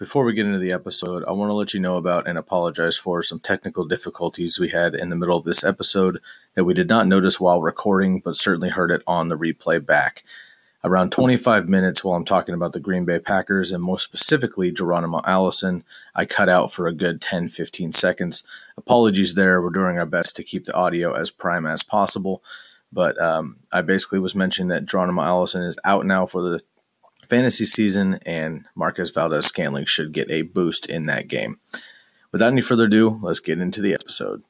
Before we get into the episode, I want to let you know about and apologize for some technical difficulties we had in the middle of this episode that we did not notice while recording, but certainly heard it on the replay back. Around 25 minutes while I'm talking about the Green Bay Packers and more specifically Geronimo Allison, I cut out for a good 10 15 seconds. Apologies there. We're doing our best to keep the audio as prime as possible. But um, I basically was mentioning that Geronimo Allison is out now for the fantasy season, and Marquez Valdes Scantling should get a boost in that game. Without any further ado, let's get into the episode.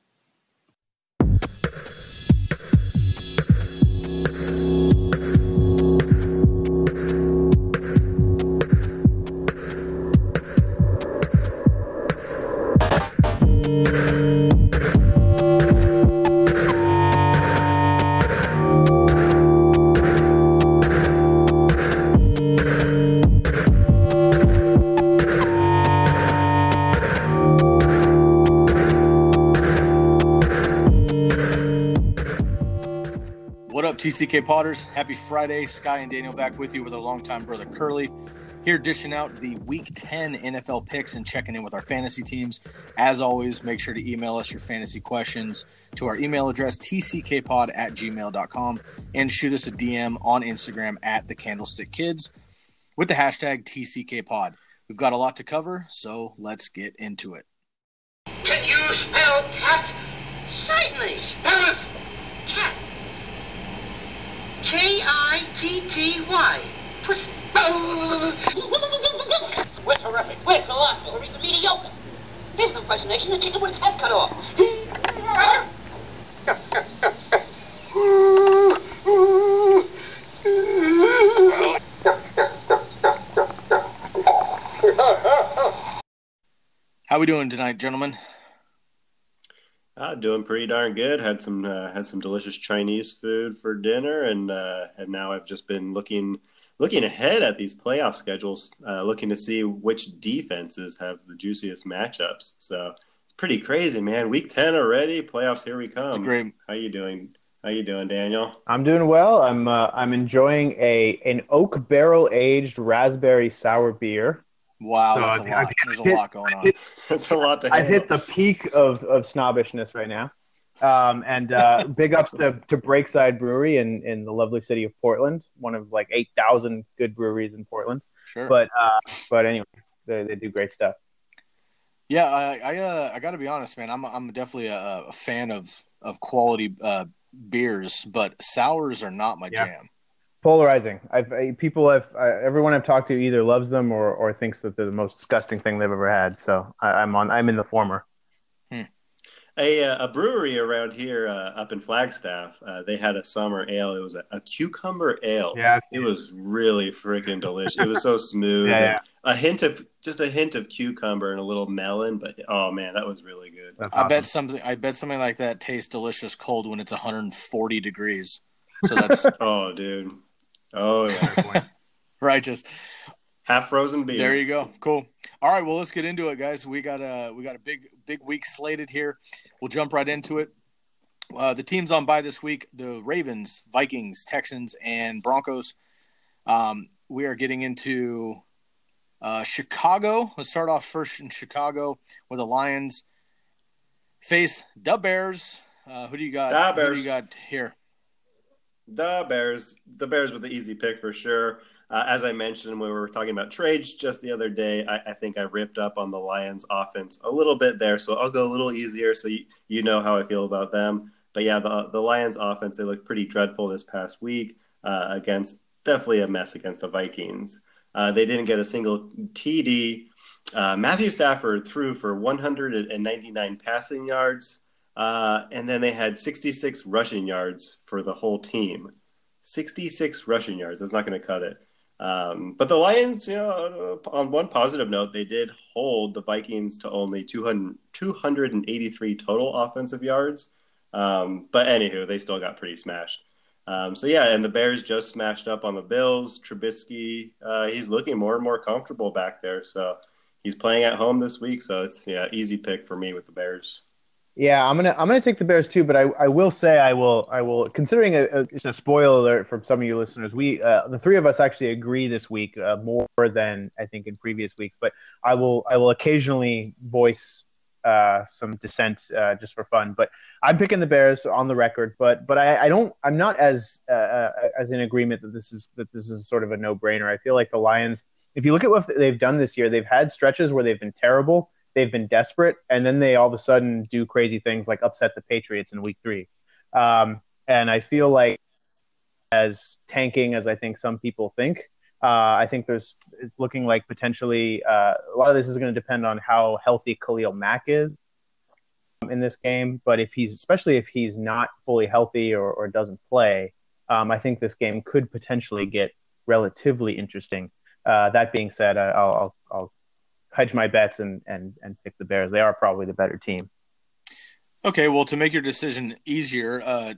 TCK Potters? Happy Friday. Sky and Daniel back with you with our longtime brother Curly. Here dishing out the week 10 NFL picks and checking in with our fantasy teams. As always, make sure to email us your fantasy questions to our email address, tckpod at gmail.com, and shoot us a DM on Instagram at the Candlestick Kids with the hashtag TCKPod. We've got a lot to cover, so let's get into it. Can you spell cat? Certainly. Spell it. Cat. K-I-T-T-Y. Puss. We're terrific. We're colossal. We're even mediocre. Here's an impersonation that kicked it with its head cut off. How we doing tonight, gentlemen? Uh, doing pretty darn good. Had some uh, had some delicious Chinese food for dinner, and uh, and now I've just been looking looking ahead at these playoff schedules, uh, looking to see which defenses have the juiciest matchups. So it's pretty crazy, man. Week ten already, playoffs here we come. great. How you doing? How you doing, Daniel? I'm doing well. I'm uh, I'm enjoying a an oak barrel aged raspberry sour beer. Wow, So, that's a I've lot. hit- There's a hit- lot going on. hit- That's a lot to I've handle. hit the peak of, of snobbishness right now. Um, and uh, big ups to, to Breakside Brewery in, in the lovely city of Portland, one of like 8,000 good breweries in Portland. Sure. But uh, but anyway, they, they do great stuff. Yeah, I I, uh, I got to be honest, man. I'm I'm definitely a, a fan of of quality uh, beers, but sours are not my Yeah. jam. Polarizing. I've I, people have I, everyone I've talked to either loves them or, or thinks that they're the most disgusting thing they've ever had. So I, I'm on I'm in the former. Uh, A, uh, a brewery around here uh, up in Flagstaff, uh, they had a summer ale. It was a, a cucumber ale. Yeah, It was really freaking delicious. It was so smooth. Yeah, yeah. A hint of just a hint of cucumber and a little melon, but oh man, that was really good. That's I bet something. I bet something like that tastes delicious cold when it's 140 degrees. So that's Oh, dude. Oh, yeah. righteous. half frozen beer. There you go. Cool. All right. Well, let's get into it, guys. We got a we got a big big week slated here. We'll jump right into it. Uh, the teams on by this week: the Ravens, Vikings, Texans, and Broncos. Um, we are getting into uh, Chicago. Let's start off first in Chicago where the Lions face the Bears. Uh, who do you got? Da Who do you got here? The Bears, the Bears with the easy pick for sure. Uh, as I mentioned when we were talking about trades just the other day, I, I think I ripped up on the Lions offense a little bit there, so I'll go a little easier so you, you know how I feel about them. But yeah, the the Lions offense they looked pretty dreadful this past week uh, against definitely a mess against the Vikings. Uh, they didn't get a single TD. Uh, Matthew Stafford threw for 199 passing yards, uh, and then they had 66 rushing yards for the whole team. 66 rushing yards. That's not going to cut it. Um, but the Lions, you know, on one positive note, they did hold the Vikings to only 200, 283 total offensive yards. Um, but anywho, they still got pretty smashed. Um, so yeah, and the Bears just smashed up on the Bills. Trubisky, uh, he's looking more and more comfortable back there. So he's playing at home this week. So it's yeah, easy pick for me with the Bears. Yeah, I'm gonna I'm gonna take the Bears too, but I, I will say I will I will considering a, a, just a spoiler alert for some of you listeners. We uh, the three of us actually agree this week uh, more than I think in previous weeks, but I will I will occasionally voice uh, some dissent uh, just for fun. But I'm picking the Bears on the record, but but I, I don't I'm not as uh, uh, as in agreement that this is that this is sort of a no brainer. I feel like the Lions. If you look at what they've done this year, they've had stretches where they've been terrible they've been desperate, and then they all of a sudden do crazy things like upset the Patriots in Week Three. Um, and I feel like as tanking as I think some people think, uh, I think there's it's looking like potentially uh, a lot of this is going to depend on how healthy Khalil Mack is in this game. But if he's especially if he's not fully healthy or, or doesn't play, um, I think this game could potentially get relatively interesting. Uh, that being said, I- I'll, I'll, I'll hedge my bets and, and, and pick the Bears. They are probably the better team. Okay, well, to make your decision easier, uh,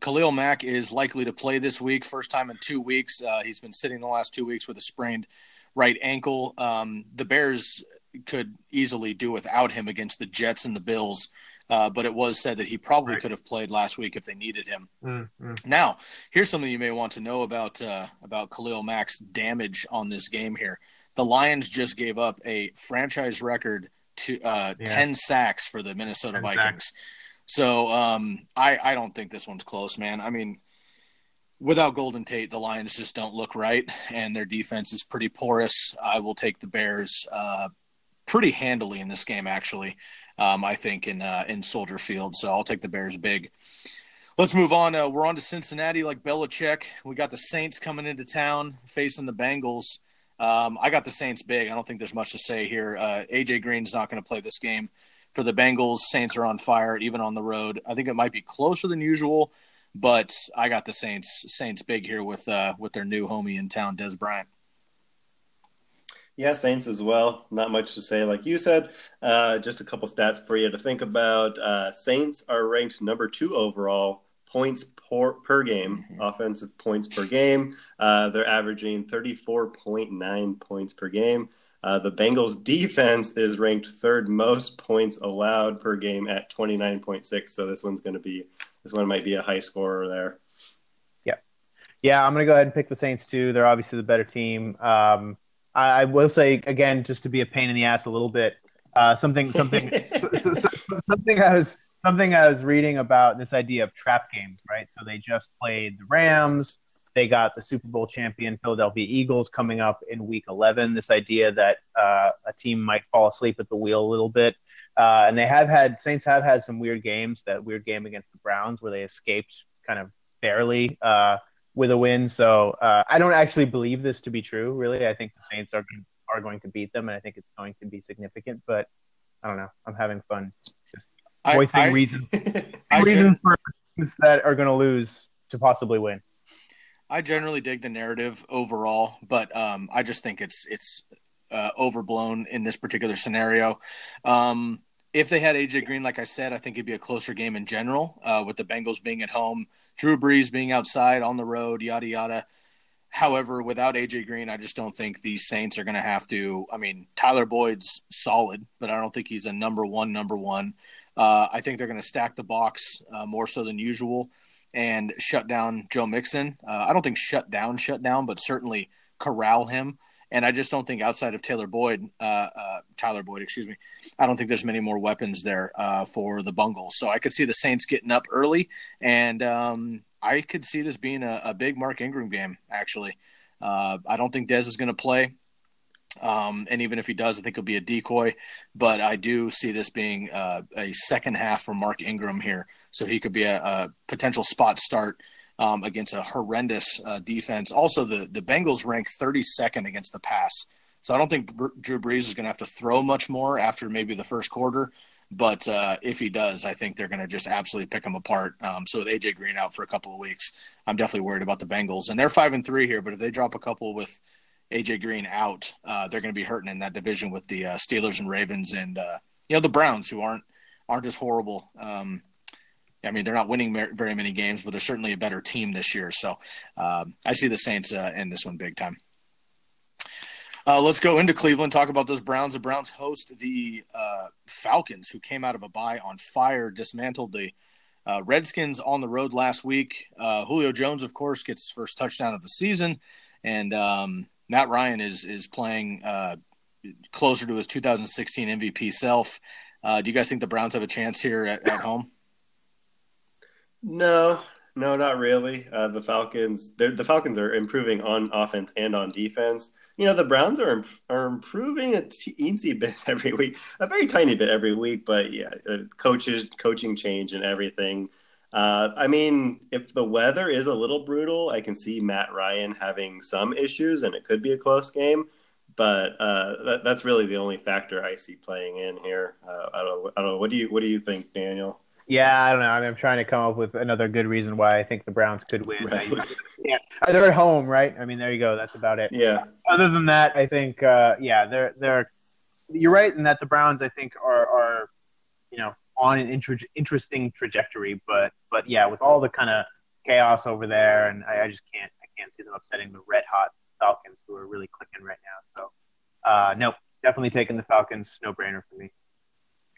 Khalil Mack is likely to play this week, first time in two weeks. Uh, he's been sitting the last two weeks with a sprained right ankle. Um, the Bears could easily do without him against the Jets and the Bills, uh, but it was said that he probably Right. could have played last week if they needed him. Mm-hmm. Now, here's something you may want to know about uh, about Khalil Mack's damage on this game. Here, the Lions just gave up a franchise record to uh, Yeah. ten sacks for the Minnesota 10 Vikings. So um, I I don't think this one's close, man. I mean, without Golden Tate, the Lions just don't look right, and their defense is pretty porous. I will take the Bears uh, pretty handily in this game, actually. Um, I think in uh, in Soldier Field, so I'll take the Bears big. Let's move on. Uh, we're on to Cincinnati, like Belichick. We got the Saints coming into town facing the Bengals. Um, I got the Saints big. I don't think there's much to say here. Uh, AJ Green's not going to play this game for the Bengals. Saints are on fire, even on the road. I think it might be closer than usual, but I got the Saints Saints big here with uh, with their new homie in town, Dez Bryant. Yeah, Saints as well. Not much to say, like you said. Uh, just a couple stats for you to think about. Uh, Saints are ranked number two overall points per, per game, offensive points per game. Uh, they're averaging 34.9 points per game. Uh, the Bengals defense is ranked third most points allowed per game at 29.6. So this one's going to be, this one might be a high scorer there. Yeah, Yeah. I'm going to go ahead and pick the Saints too. They're obviously the better team. Um, I, I will say again, just to be a pain in the ass a little bit, uh, something, something, so, so, so, something I was, something I was reading about this idea of trap games, right? So they just played the Rams. They got the Super Bowl champion Philadelphia Eagles coming up in Week 11. This idea that uh, a team might fall asleep at the wheel a little bit, uh, and they have had Saints have had some weird games. That weird game against the Browns where they escaped kind of barely. Uh, with a win. So uh, I don't actually believe this to be true. Really, I think the Saints are are going to beat them, and I think it's going to be significant. But I don't know. I'm having fun just voicing I- reasons I reasons for teams that are going to lose to possibly win. I generally dig the narrative overall, but um, I just think it's it's uh, overblown in this particular scenario. Um, if they had AJ Green, like I said, I think it'd be a closer game in general. Uh, with the Bengals being at home, Drew Brees being outside on the road, yada yada. However, without AJ Green, I just don't think these Saints are going to have to. I mean, Tyler Boyd's solid, but I don't think he's a number one. Number one. Uh, I think they're going to stack the box uh, more so than usual and shut down Joe Mixon. Uh, I don't think shut down, shut down, but certainly corral him. And I just don't think outside of Taylor Boyd, uh, uh, Tyler Boyd, excuse me, I don't think there's many more weapons there uh, for the Bungles. So I could see the Saints getting up early, and um, I could see this being a, a big Mark Ingram game. Actually, uh, I don't think Dez is going to play. Um, and even if he does, I think it'll be a decoy. But I do see this being uh, a second half for Mark Ingram here, so he could be a, a potential spot start um, against a horrendous uh, defense. Also, the the Bengals rank 32nd against the pass, so I don't think Br- Drew Brees is going to have to throw much more after maybe the first quarter. But uh, if he does, I think they're going to just absolutely pick him apart. Um, so with AJ Green out for a couple of weeks, I'm definitely worried about the Bengals, and they're five and three here. But if they drop a couple with AJ Green out, uh, they're going to be hurting in that division with the uh, Steelers and Ravens, and uh, you know the Browns, who aren't aren't as horrible. Um, I mean, they're not winning very many games, but they're certainly a better team this year. So um, I see the Saints uh, in this one big time. Uh, let's go into Cleveland. Talk about those Browns. The Browns host the uh, Falcons, who came out of a bye on fire, dismantled the Redskins on the road last week. Julio Jones, of course, gets his first touchdown of the season, and um, Matt Ryan is is playing uh, closer to his 2016 MVP self. Uh, do you guys think the Browns have a chance here at, at home? No, no, not really. Uh, the Falcons, the Falcons are improving on offense and on defense. You know, the Browns are are improving a teensy bit every week, a very tiny bit every week. But yeah, uh, coaches, coaching change, and everything. Uh, I mean, if the weather is a little brutal, I can see Matt Ryan having some issues, and it could be a close game. But uh, that, that's really the only factor I see playing in here. Uh, I don't, I don't know. What do you What do you think, Daniel? Yeah, I don't know. I mean, I'm trying to come up with another good reason why I think the Browns could win. Right. Yeah, they're at home, right? I mean, there you go. That's about it. Yeah. Other than that, I think, uh, yeah, they're they're. You're right in that the Browns, I think, are are, you know, on an inter- interesting trajectory. But but yeah, with all the kind of chaos over there, and I, I just can't I can't see them upsetting the red hot Falcons, who are really clicking right now. So, uh, no, definitely taking the Falcons. No brainer for me.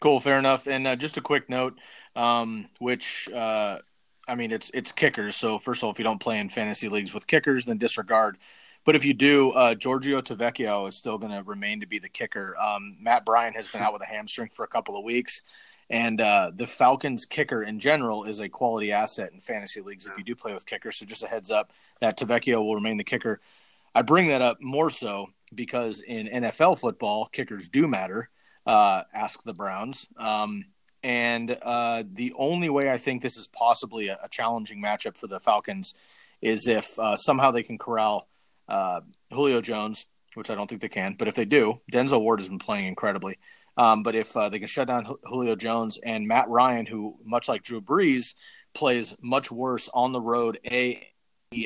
Cool, fair enough. And uh, just a quick note, um, which uh, I mean, it's it's kickers. So first of all, if you don't play in fantasy leagues with kickers, then disregard. But if you do, uh, Giorgio Tavecchio is still going to remain to be the kicker. Um, Matt Bryant has been out with a hamstring for a couple of weeks, and uh, the Falcons kicker in general is a quality asset in fantasy leagues if you do play with kickers. So just a heads up that Tavecchio will remain the kicker. I bring that up more so because in NFL football, kickers do matter. Uh, ask the Browns. Um, and uh, the only way I think this is possibly a, a challenging matchup for the Falcons is if uh, somehow they can corral uh, Julio Jones, which I don't think they can. But if they do, Denzel Ward has been playing incredibly. Um, but if uh, they can shut down Julio Jones and Matt Ryan, who, much like Drew Brees, plays much worse on the road, A,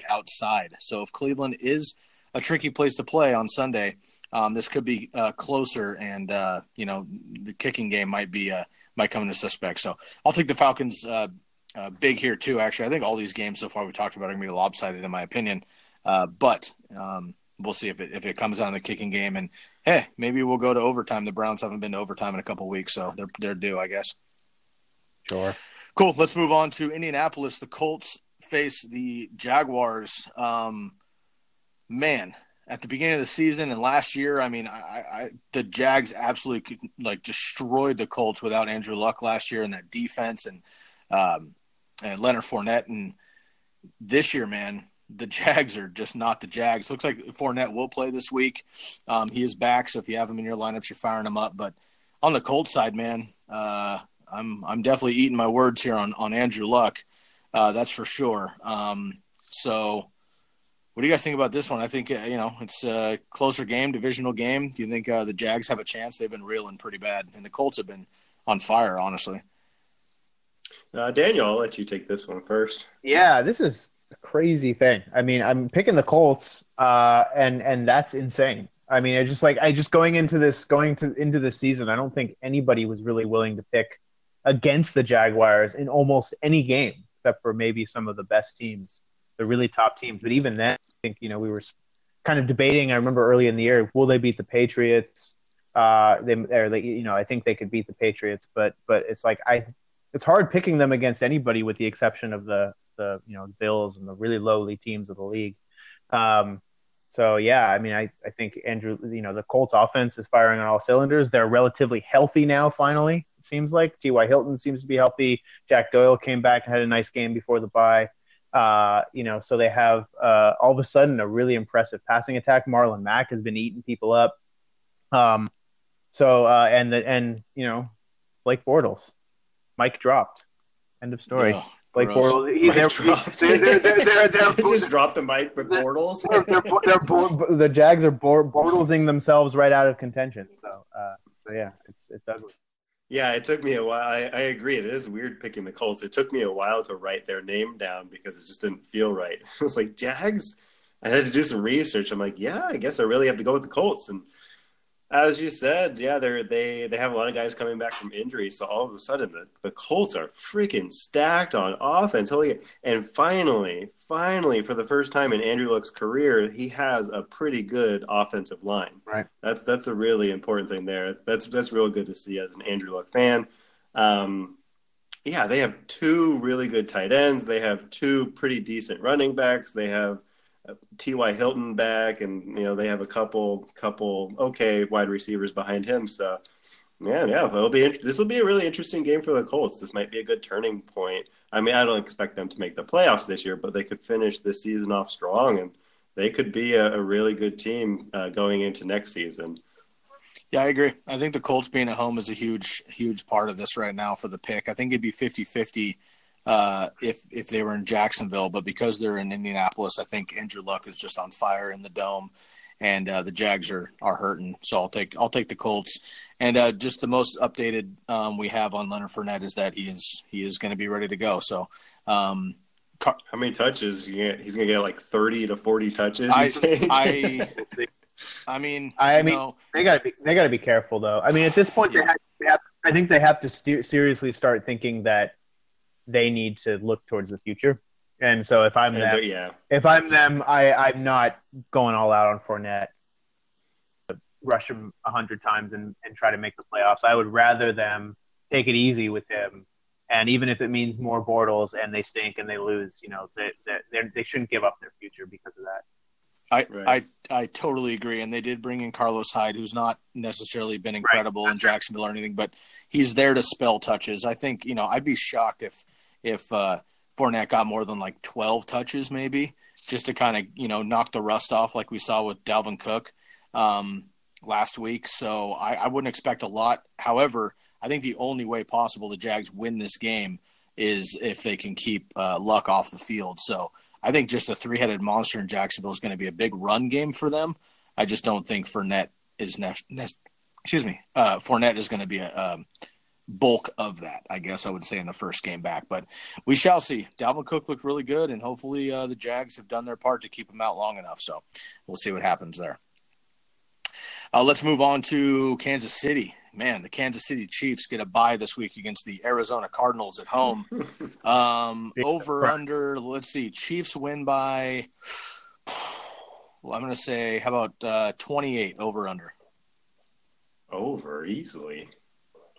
outside. So if Cleveland is a tricky place to play on Sunday, um, this could be uh, closer, and uh, you know the kicking game might be uh, might come into suspect. So I'll take the Falcons uh, uh, big here too. Actually, I think all these games so far we talked about are going to be lopsided in my opinion. Uh, but um, we'll see if it if it comes down to the kicking game, and hey, maybe we'll go to overtime. The Browns haven't been to overtime in a couple weeks, so they're they're due, I guess. Sure. Cool. Let's move on to Indianapolis. The Colts face the Jaguars. Um, man, at the beginning of the season and last year, I mean, I, I the Jags absolutely like destroyed the Colts without Andrew Luck last year and that defense and um, and Leonard Fournette. And this year, man, the Jags are just not the Jags. Looks like Fournette will play this week. Um, he is back, so if you have him in your lineups, you're firing him up. But on the Colts side, man, uh, I'm I'm definitely eating my words here on on Andrew Luck. Uh, that's for sure. Um, so what do you guys think about this one? I think uh, you know it's a closer game, divisional game. Do you think uh, the Jags have a chance? They've been reeling pretty bad, and the Colts have been on fire, honestly. Uh, Daniel, I'll let you take this one first. Yeah, this is crazy thing. I mean, I'm picking the Colts, uh, and and that's insane. I mean, I just like I just going into this going to into the season. I don't think anybody was really willing to pick against the Jaguars in almost any game, except for maybe some of the best teams, the really top teams. But even then, I think you know we were kind of debating. I remember early in the year, will they beat the Patriots? Uh, they, or they, you know, I think they could beat the Patriots, but but it's like I, it's hard picking them against anybody with the exception of the the you know Bills and the really lowly teams of the league. Um, so yeah, I mean, I, I think Andrew, you know, the Colts offense is firing on all cylinders. They're relatively healthy now. Finally, it seems like T.Y. Hilton seems to be healthy. Jack Doyle came back and had a nice game before the bye. Uh, you know, so they have uh, all of a sudden a really impressive passing attack. Marlon Mack has been eating people up. Um, so uh, and the and you know, Blake Bortles, mic dropped. End of story. Blake gross. Bortles. He, mic they're, dropped. they're, they're, they're, they're, they're, just dropped the mic with Bortles. they're, they're, they're Bor- the Jags are Bor- Bortlesing themselves right out of contention. So, uh, so yeah, it's it's ugly. Yeah, it took me a while. I, I agree. It is weird picking the Colts. It took me a while to write their name down because it just didn't feel right. It was like Jags. I had to do some research. I'm like, yeah, I guess I really have to go with the Colts. And as you said, yeah, they're they they have a lot of guys coming back from injury. So all of a sudden, the, the Colts are freaking stacked on offense. Holy, and finally, finally, for the first time in Andrew Luck's career, he has a pretty good offensive line. Right. That's that's a really important thing there. That's that's real good to see as an Andrew Luck fan. Um, yeah, they have two really good tight ends. They have two pretty decent running backs. They have T.Y. Hilton back, and you know they have a couple couple okay wide receivers behind him. So, yeah, yeah, it'll be this will be a really interesting game for the Colts. This might be a good turning point. I mean, I don't expect them to make the playoffs this year, but they could finish this season off strong, and they could be a, a really good team uh, going into next season. Yeah, I agree. I think the Colts being at home is a huge, huge part of this right now for the pick. I think it'd be 50 50 uh, if if they were in Jacksonville, but because they're in Indianapolis, I think Andrew Luck is just on fire in the dome, and uh, the Jags are are hurting. So I'll take I'll take the Colts. And uh, just the most updated um, we have on Leonard Fournette is that he is he is going to be ready to go. So. Um, Car- How many touches? You get, he's going to get like 30 to 40 touches. I? I I mean I mean, know, they gotta be they gotta be careful though. I mean, at this point, they, have, they have, I think they have to steer, seriously start thinking that they need to look towards the future. And so, if I'm them, yeah. if I'm them, I I'm not going all out on Fournette, rush him a hundred times and, and try to make the playoffs. I would rather them take it easy with him, and even if it means more Bortles and they stink and they lose, you know, they they they shouldn't give up their future because of that. I, Right. I I totally agree, and they did bring in Carlos Hyde, who's not necessarily been incredible in Jacksonville or anything, but he's there to spell touches. I think you know I'd be shocked if if uh, Fournette got more than like twelve touches, maybe just to kind of you know knock the rust off, like we saw with Dalvin Cook um, last week. So I, I wouldn't expect a lot. However, I think the only way possible the Jags win this game is if they can keep uh, Luck off the field. So. I think just the three headed monster in Jacksonville is going to be a big run game for them. I just don't think Fournette is ne- ne- excuse me, uh, Fournette is going to be a um, bulk of that. I guess I would say in the first game back, but we shall see. Dalvin Cook looked really good, and hopefully uh, the Jags have done their part to keep him out long enough. So we'll see what happens there. Uh, let's move on to Kansas City. Man, the Kansas City Chiefs get a bye this week against the Arizona Cardinals at home. Um, over under, let's see, Chiefs win by, well, I'm going to say, how about uh, 28 over under? Over easily.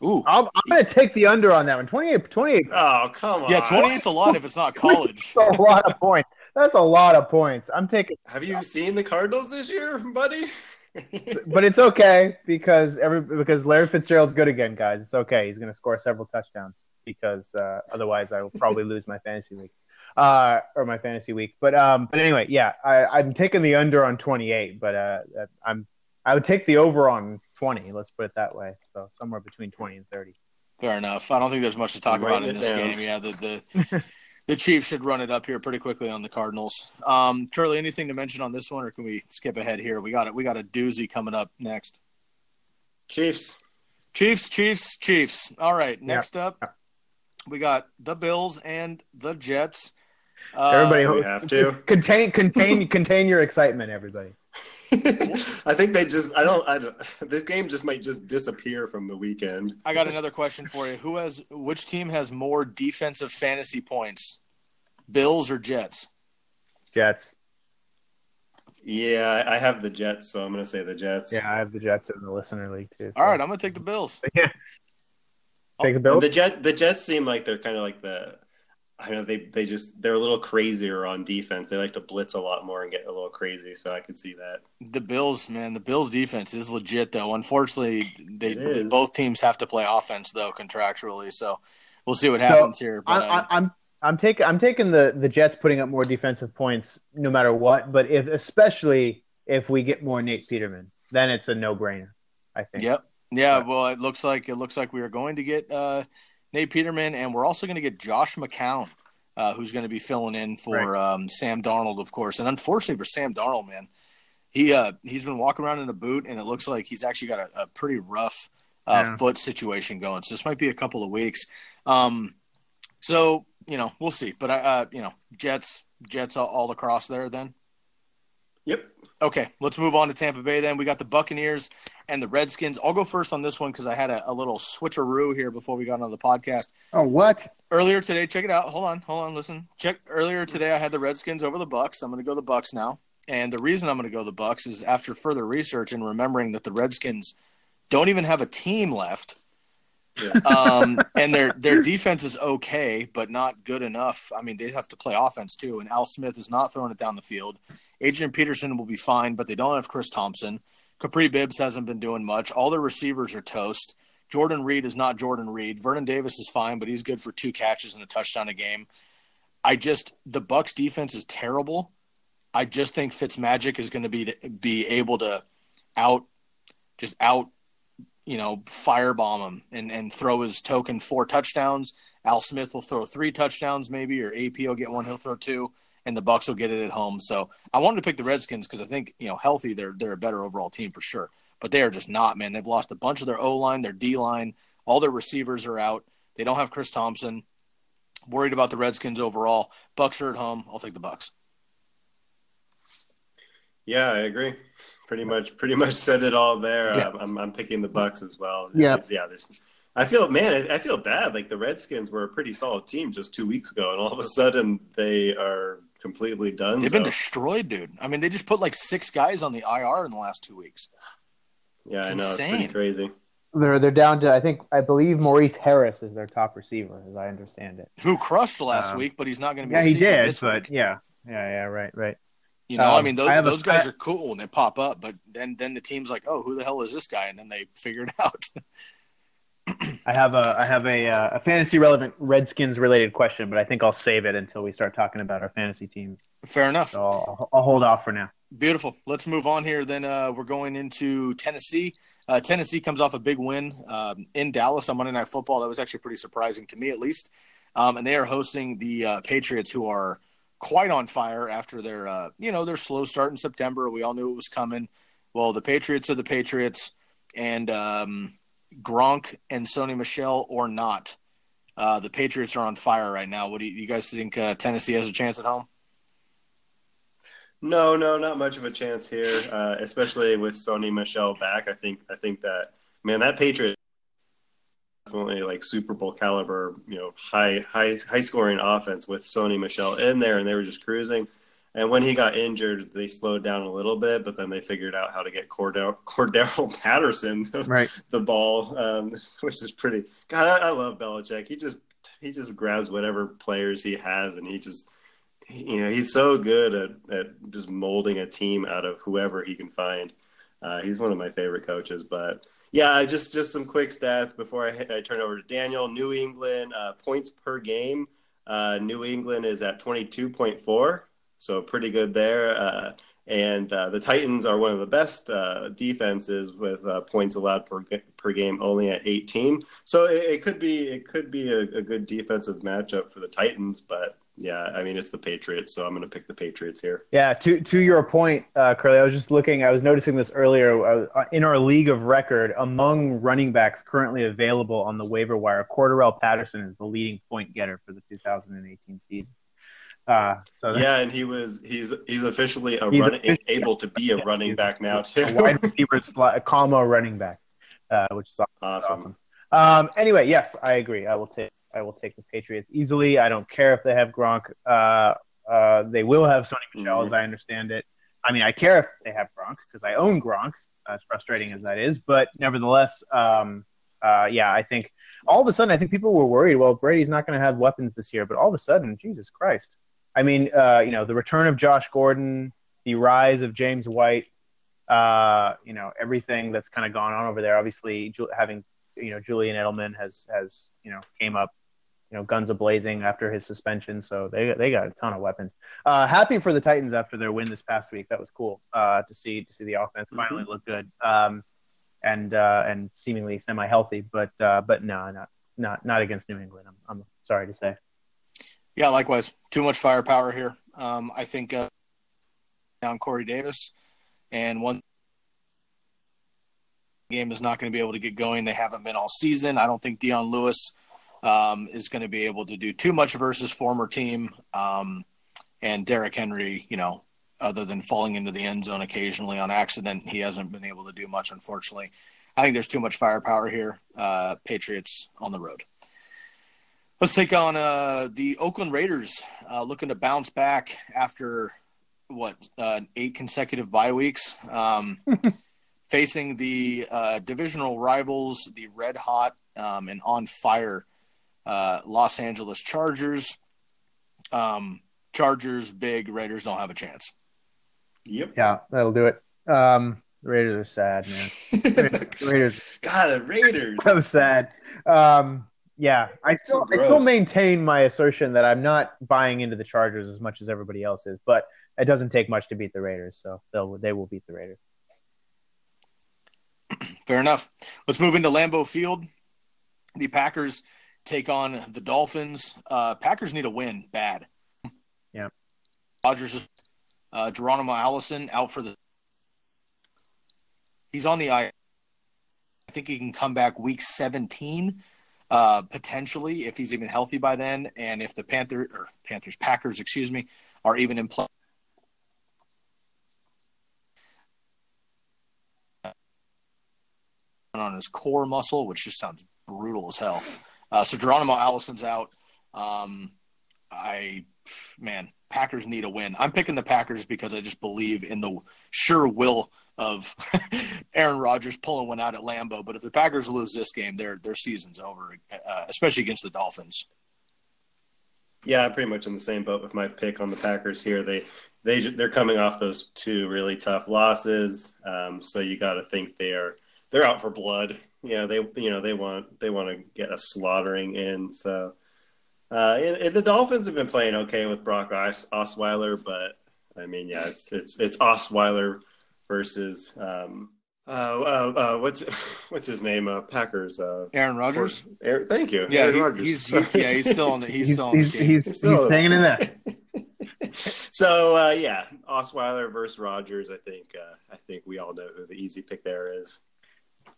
Ooh. I'm, I'm going to take the under on that one. 28, 28 Oh, come on. Yeah, 28's a lot if it's not college. That's a lot of points. That's a lot of points. I'm taking, Have you seen the Cardinals this year, buddy? but it's okay because every because Larry Fitzgerald's good again, guys. It's okay. He's going to score several touchdowns because uh, otherwise I will probably lose my fantasy league uh, or my fantasy week. But um, but anyway, yeah, I, I'm taking the under on 28, but uh, I'm I would take the over on 20. Let's put it that way. So somewhere between 20 and 30. Fair enough. I don't think there's much to talk Writing about in this down. game. Yeah, the the, the Chiefs should run it up here pretty quickly on the Cardinals. Um, Curly, anything to mention on this one, or can we skip ahead here? We got it. We got a doozy coming up next. Chiefs. Chiefs, Chiefs, Chiefs. All right. Next up, We got the Bills and the Jets. Uh, Everybody, we have to. contain, contain, contain your excitement, everybody. I think they just. I don't. I don't. This game just might just disappear from the weekend. I got another question for you. Who has which team has more defensive fantasy points? Bills or Jets? Jets. Yeah, I I have the Jets, so I'm going to say the Jets. Yeah, I have the Jets in the listener league too. All right, I'm gonna take the Bills. Yeah. Take a And the Jet. The Jets seem like they're kind of like the. I know they they just they're a little crazier on defense. They like to blitz a lot more and get a little crazy. So I could see that. The Bills, man, the Bills defense is legit though. Unfortunately, they, It is. both teams have to play offense though contractually. So we'll see what happens here. But I, uh, I, I'm I'm taking I'm taking the the Jets putting up more defensive points no matter what, but if especially if we get more Nate Peterman, then it's a no brainer. I think. Yep. Yeah. But- Well, it looks like it looks like we are going to get uh, Nate Peterman, and we're also going to get Josh McCown, uh, who's going to be filling in for um, Sam Darnold, of course. And unfortunately for Sam Darnold, man, he uh, he's been walking around in a boot, and it looks like he's actually got a, a pretty rough uh, Yeah. foot situation going. So this might be a couple of weeks. Um, so you know, we'll see. But I, uh, you know, Jets, Jets all, all across there. Then Yep. Okay, let's move on to Tampa Bay. Then we got the Buccaneers and the Redskins. I'll go first on this one because I had a, a little switcheroo here before we got on the podcast. Oh, what? Earlier today, check it out. Hold on, hold on, listen. Check earlier today. I had the Redskins over the Bucks. I'm going to go the Bucks now, and the reason I'm going to go the Bucks is after further research and remembering that the Redskins don't even have a team left. Yeah. um, and their their defense is okay, but not good enough. I mean, they have to play offense too. And Al Smith is not throwing it down the field. Adrian Peterson will be fine, but they don't have Chris Thompson. Kapri Bibbs hasn't been doing much. All their receivers are toast. Jordan Reed is not Jordan Reed. Vernon Davis is fine, but he's good for two catches and a touchdown a game. I just the Bucks defense is terrible. I just think Fitzmagic is going to be be able to out just out you know firebomb him and and throw his token four touchdowns. Al Smith will throw three touchdowns maybe, or AP will get one. He'll throw two, and the Bucks will get it at home. So I wanted to pick the Redskins because I think you know healthy they're they're a better overall team for sure. But they are just not, man. They've lost a bunch of their O line, their D line, all their receivers are out. They don't have Chris Thompson. Worried about the Redskins overall. Bucks are at home. I'll take the Bucks. Yeah, I agree. Pretty much, pretty much said it all there. Yeah. Um, I'm, I'm picking the Bucks as well. Yeah. yeah. There's, I feel, man, I, I feel bad. Like the Redskins were a pretty solid team just two weeks ago, and all of a sudden they are completely done. They've been destroyed, dude. I mean, they just put like six guys on the IR in the last two weeks. yeah, it's I know it's insane. pretty crazy. They're they're down to I think I believe Maurice Harris is their top receiver, as I understand it. Who crushed last Um, week, but he's not going to be. Yeah, a he did, this but week. yeah, yeah, yeah, right, right. You know, I Um, mean, those I have a- guys I- are cool when they pop up, but then then the team's like, oh, who the hell is this guy? And then they figure it out. I have a I have a uh, a fantasy relevant Redskins related question, but I think I'll save it until we start talking about our fantasy teams. Fair enough. So I'll, I'll hold off for now. Beautiful. Let's move on here. Then uh, we're going into Tennessee. Uh, Tennessee comes off a big win um, in Dallas on Monday Night Football. That was actually pretty surprising to me, at least. Um, and they are hosting the uh, Patriots, who are quite on fire after their uh, you know their slow start in September. We all knew it was coming. Well, the Patriots are the Patriots, and um, Gronk and Sony Michel or not, uh, the Patriots are on fire right now. What do you, you guys think? Uh, Tennessee has a chance at home? No, no, not much of a chance here, uh, especially with Sony Michel back. I think, I think that man, that Patriot definitely like Super Bowl caliber, you know, high, high, high scoring offense with Sony Michel in there, and they were just cruising. And when he got injured, they slowed down a little bit, but then they figured out how to get Cordell, Cordell Patterson Right. the ball, um, which is pretty. God, I, I love Belichick. He just he just grabs whatever players he has, and he just you know he's so good at, at just molding a team out of whoever he can find. Uh, he's one of my favorite coaches. But yeah, just just some quick stats before I, I turn over to Daniel. New England uh, points per game. Uh, New England is at twenty two point four, so pretty good there. Uh, and uh, the Titans are one of the best uh, defenses with uh, points allowed per per game, only at 18. So it, it could be it could be a, a good defensive matchup for the Titans, but yeah, I mean it's the Patriots, so I'm going to pick the Patriots here. Yeah, to to your point, uh, Curly, I was just looking. I was noticing this earlier uh, in our league of record. Among running backs currently available on the waiver wire, Cordarrelle Patterson is the leading point getter for the 2018 season. Uh, so yeah, and he was he's he's officially a He's running officially- able to be a running back now too. a wide receiver, a comma running back, uh, which is awesome. awesome. Um, anyway, yes, I agree. I will take I will take the Patriots easily. I don't care if they have Gronk. Uh, uh, they will have Sony Michel, as I understand it. I mean, I care if they have Gronk because I own Gronk, as frustrating as that is. But nevertheless, um, uh, yeah, I think all of a sudden, I think people were worried. Well, Brady's not going to have weapons this year, but all of a sudden, Jesus Christ! I mean, uh, you know, the return of Josh Gordon, the rise of James White, uh, you know, everything that's kind of gone on over there. Obviously, having you know Julian Edelman has has you know came up, you know, guns a blazing after his suspension. So they they got a ton of weapons. Uh, happy for the Titans after their win this past week. That was cool uh, to see to see the offense finally look good. Um, and uh, and seemingly semi healthy, but uh, but no, not not not against New England. I'm, I'm sorry to say. Yeah, likewise. Too much firepower here. Um, I think uh, down Corey Davis, and one game is not going to be able to get going. They haven't been all season. I don't think Dion Lewis um, is going to be able to do too much versus former team. Um, and Derrick Henry, you know, other than falling into the end zone occasionally on accident, he hasn't been able to do much, unfortunately. I think there's too much firepower here. Uh, Patriots on the road. Let's take on uh, the Oakland Raiders, uh, looking to bounce back after what uh, eight consecutive bye weeks, um, facing the uh, divisional rivals, the red hot um, and on fire uh, Los Angeles Chargers. Um, Chargers big, Raiders don't have a chance. Yep. Yeah, that'll do it. Um, the Raiders are sad, man. The Raiders God, the Raiders. so sad. Um, yeah, I still So I still maintain my assertion that I'm not buying into the Chargers as much as everybody else is, but it doesn't take much to beat the Raiders, so they'll they will beat the Raiders. Fair enough. Let's move into Lambeau Field. The Packers take on the Dolphins. Uh, Packers need a win bad. Yeah. Rodgers is uh, Geronimo Allison out for the. He's on the I. I think he can come back week 17, uh, potentially if he's even healthy by then, and if the Panther or Panthers Packers, excuse me, are even in play. on his core muscle, which just sounds brutal as hell. Uh, so Geronimo Allison's out. Um, I, man, Packers need a win. I'm picking the Packers because I just believe in the sure will of Aaron Rodgers pulling one out at Lambeau. But if the Packers lose this game, their their season's over, uh, especially against the Dolphins. Yeah, I'm pretty much in the same boat with my pick on the Packers here. They they they're coming off those two really tough losses, um, so you got to think they are they're out for blood. Yeah, they you know they want they want to get a slaughtering in. So, uh, and, and the Dolphins have been playing okay with Brock Os- Osweiler, but I mean, yeah, it's it's it's Osweiler versus um, uh, uh, uh, what's what's his name? Uh, Packers. Uh, Aaron Rodgers. Aaron, thank you. Yeah, Aaron he- Rodgers. he's he, yeah he's still on the he's, He's, still on the team. he's, he's Still- hanging in there. so uh, yeah, Osweiler versus Rodgers. I think uh, I think we all know who the easy pick there is.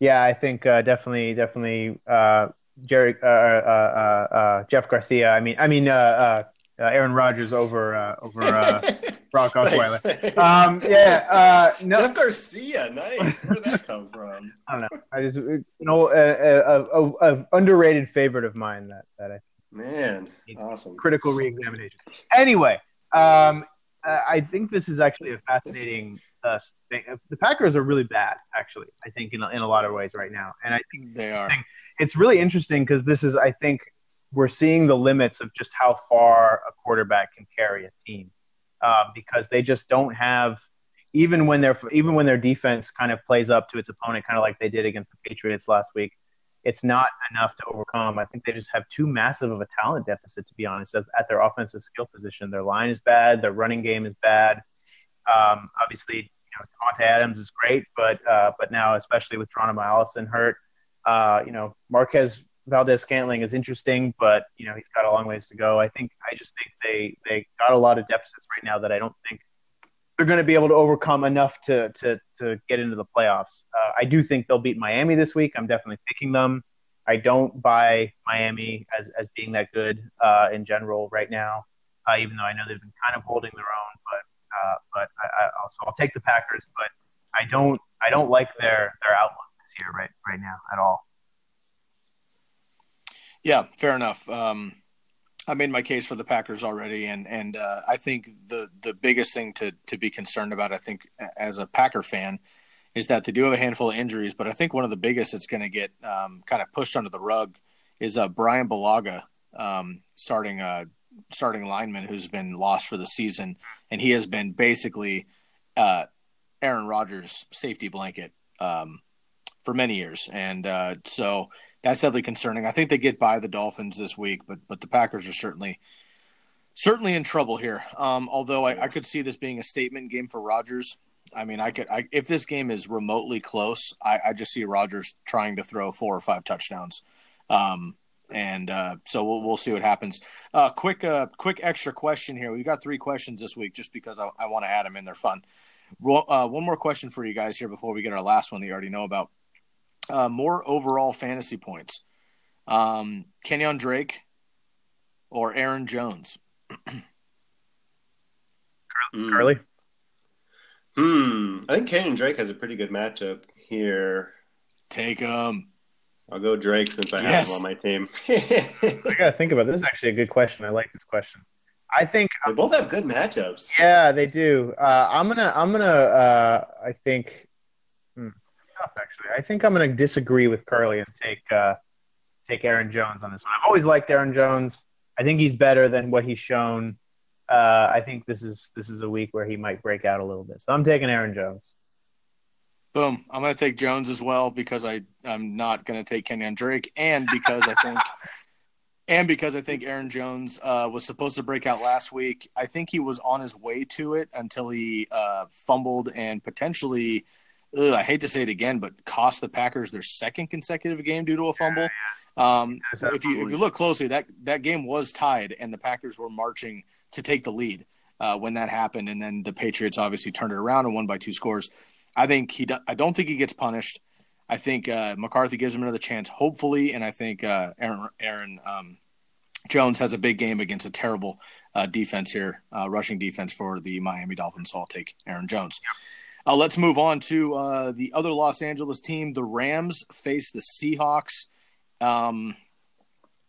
Yeah, I think uh, definitely, definitely, uh, Jerry, uh, uh, uh, uh, Jeff Garcia. I mean, I mean, uh, uh, uh, Aaron Rodgers over uh, over uh, Brock Osweiler. Um, yeah, uh, no, Jeff Garcia, nice. Where did that come from? I don't know. I just you know a, a, a, a underrated favorite of mine that that I Man, awesome. critical reexamination. Anyway, um, I think this is actually a fascinating uh, thing. The Packers are really bad, actually. I think in a, in a lot of ways right now, and I think They are. It's really interesting because this is, I think, we're seeing the limits of just how far a quarterback can carry a team uh, because they just don't have. Even when their even when their defense kind of plays up to its opponent, kind of like they did against the Patriots last week, it's not enough to overcome. I think they just have too massive of a talent deficit, to be honest, as, at their offensive skill position. Their line is bad. Their running game is bad. Um, obviously, you know, Davante Adams is great, but uh, but now, especially with Geronimo Allison hurt, uh, you know, Marquez Valdes Scantling is interesting, but you know he's got a long ways to go. I think I just think they they got a lot of deficits right now that I don't think they're going to be able to overcome enough to to to get into the playoffs. Uh, I do think they'll beat Miami this week. I'm definitely picking them. I don't buy Miami as as being that good uh, in general right now, uh, even though I know they've been kind of holding their own. But uh, but I, I also I'll take the Packers, but I don't I don't like their their outlook this year right right now at all. Yeah, fair enough. Um, I made my case for the Packers already, and and uh, I think the the biggest thing to to be concerned about, I think, as a Packer fan, is that they do have a handful of injuries, but I think one of the biggest that's going to get um, kind of pushed under the rug is uh, Bryan Bulaga, um, starting uh, starting lineman who's been lost for the season, and he has been basically uh, Aaron Rodgers' safety blanket um, for many years, and uh, so that's definitely concerning. I think they get by the Dolphins this week, but but the Packers are certainly certainly in trouble here. Um, although I, I, could see this being a statement game for Rodgers. I mean, I could I, if this game is remotely close, I, I, just see Rodgers trying to throw four or five touchdowns. Um, and uh, so we'll, we'll see what happens. Uh, quick, uh, quick extra question here. We got three questions this week, just because I, I want to add them in. They're fun. Uh, one more question for you guys here before we get our last one that you already know about uh, more overall fantasy points. Um, Kenyon Drake or Aaron Jones? Curly? Hmm. I think Kenyon Drake has a pretty good matchup here. Take him. I'll go Drake since I yes. have him on my team. I gotta think about it. this. Is actually a good question. I like this question. I think they both have good matchups. Yeah, they do. Uh, I'm gonna. I'm gonna. Uh, I think tough, actually. I think I'm going to disagree with Curly and take uh, take Aaron Jones on this one. I've always liked Aaron Jones. I think he's better than what he's shown. Uh, I think this is this is a week where he might break out a little bit. So I'm taking Aaron Jones. Boom. I'm going to take Jones as well because I I'm not going to take Kenyon Drake and because I think and because I think Aaron Jones uh, was supposed to break out last week. I think he was on his way to it until he uh, fumbled and potentially ugh, I hate to say it again, but cost the Packers their second consecutive game due to a fumble. Um, if you if you look closely, that that game was tied, and the Packers were marching to take the lead uh, when that happened, and then the Patriots obviously turned it around and won by two scores. I think he. I don't think he gets punished. I think uh, McCarthy gives him another chance, hopefully, and I think uh, Aaron Aaron um, Jones has a big game against a terrible uh, defense here, uh, rushing defense for the Miami Dolphins. So I'll take Aaron Jones. Uh, let's move on to uh, the other Los Angeles team. The Rams face the Seahawks. Um,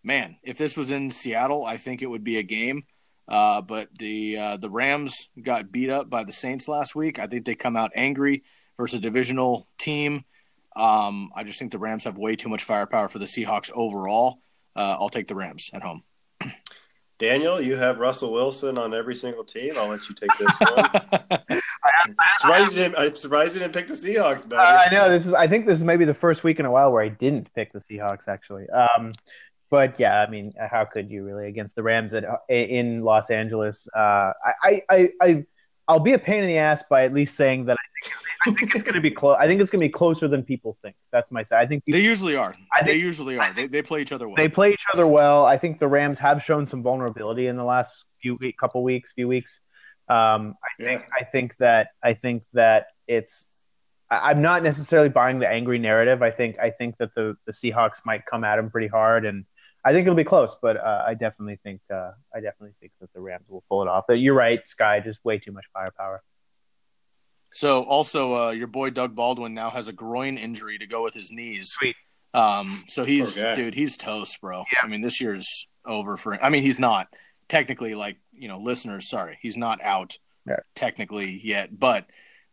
man, if this was in Seattle, I think it would be a game. Uh, but the uh, the Rams got beat up by the Saints last week. I think they come out angry versus a divisional team. Um, I just think the Rams have way too much firepower for the Seahawks overall. Uh, I'll take the Rams at home. Daniel, you have Russell Wilson on every single team. I'll let you take this one. I'm surprised you didn't. I'm surprised you didn't pick the Seahawks. Better. Uh, I know this is. I think this is maybe the first week in a while where I didn't pick the Seahawks actually. Um, but yeah, I mean, how could you really against the Rams at, in Los Angeles? Uh, I, I, I, I'll be a pain in the ass by at least saying that I think, I think it's going to be close. I think it's going to be closer than people think. That's my side. I think people, they usually are. I they usually are. They, they play each other well. They play each other well. I think the Rams have shown some vulnerability in the last few couple weeks, few weeks. Um, I think I think that I think that it's I'm not necessarily buying the angry narrative. I think I think that the the Seahawks might come at him pretty hard, and I think it'll be close. But uh, I definitely think uh, I definitely think that the Rams will pull it off. But you're right, Sky, just way too much firepower. So also, uh, your boy Doug Baldwin now has a groin injury to go with his knees. Sweet. Um, so he's dude, he's toast, bro. Yeah. I mean, this year's over for him. I mean, he's not technically like you know listeners sorry he's not out yeah. technically yet but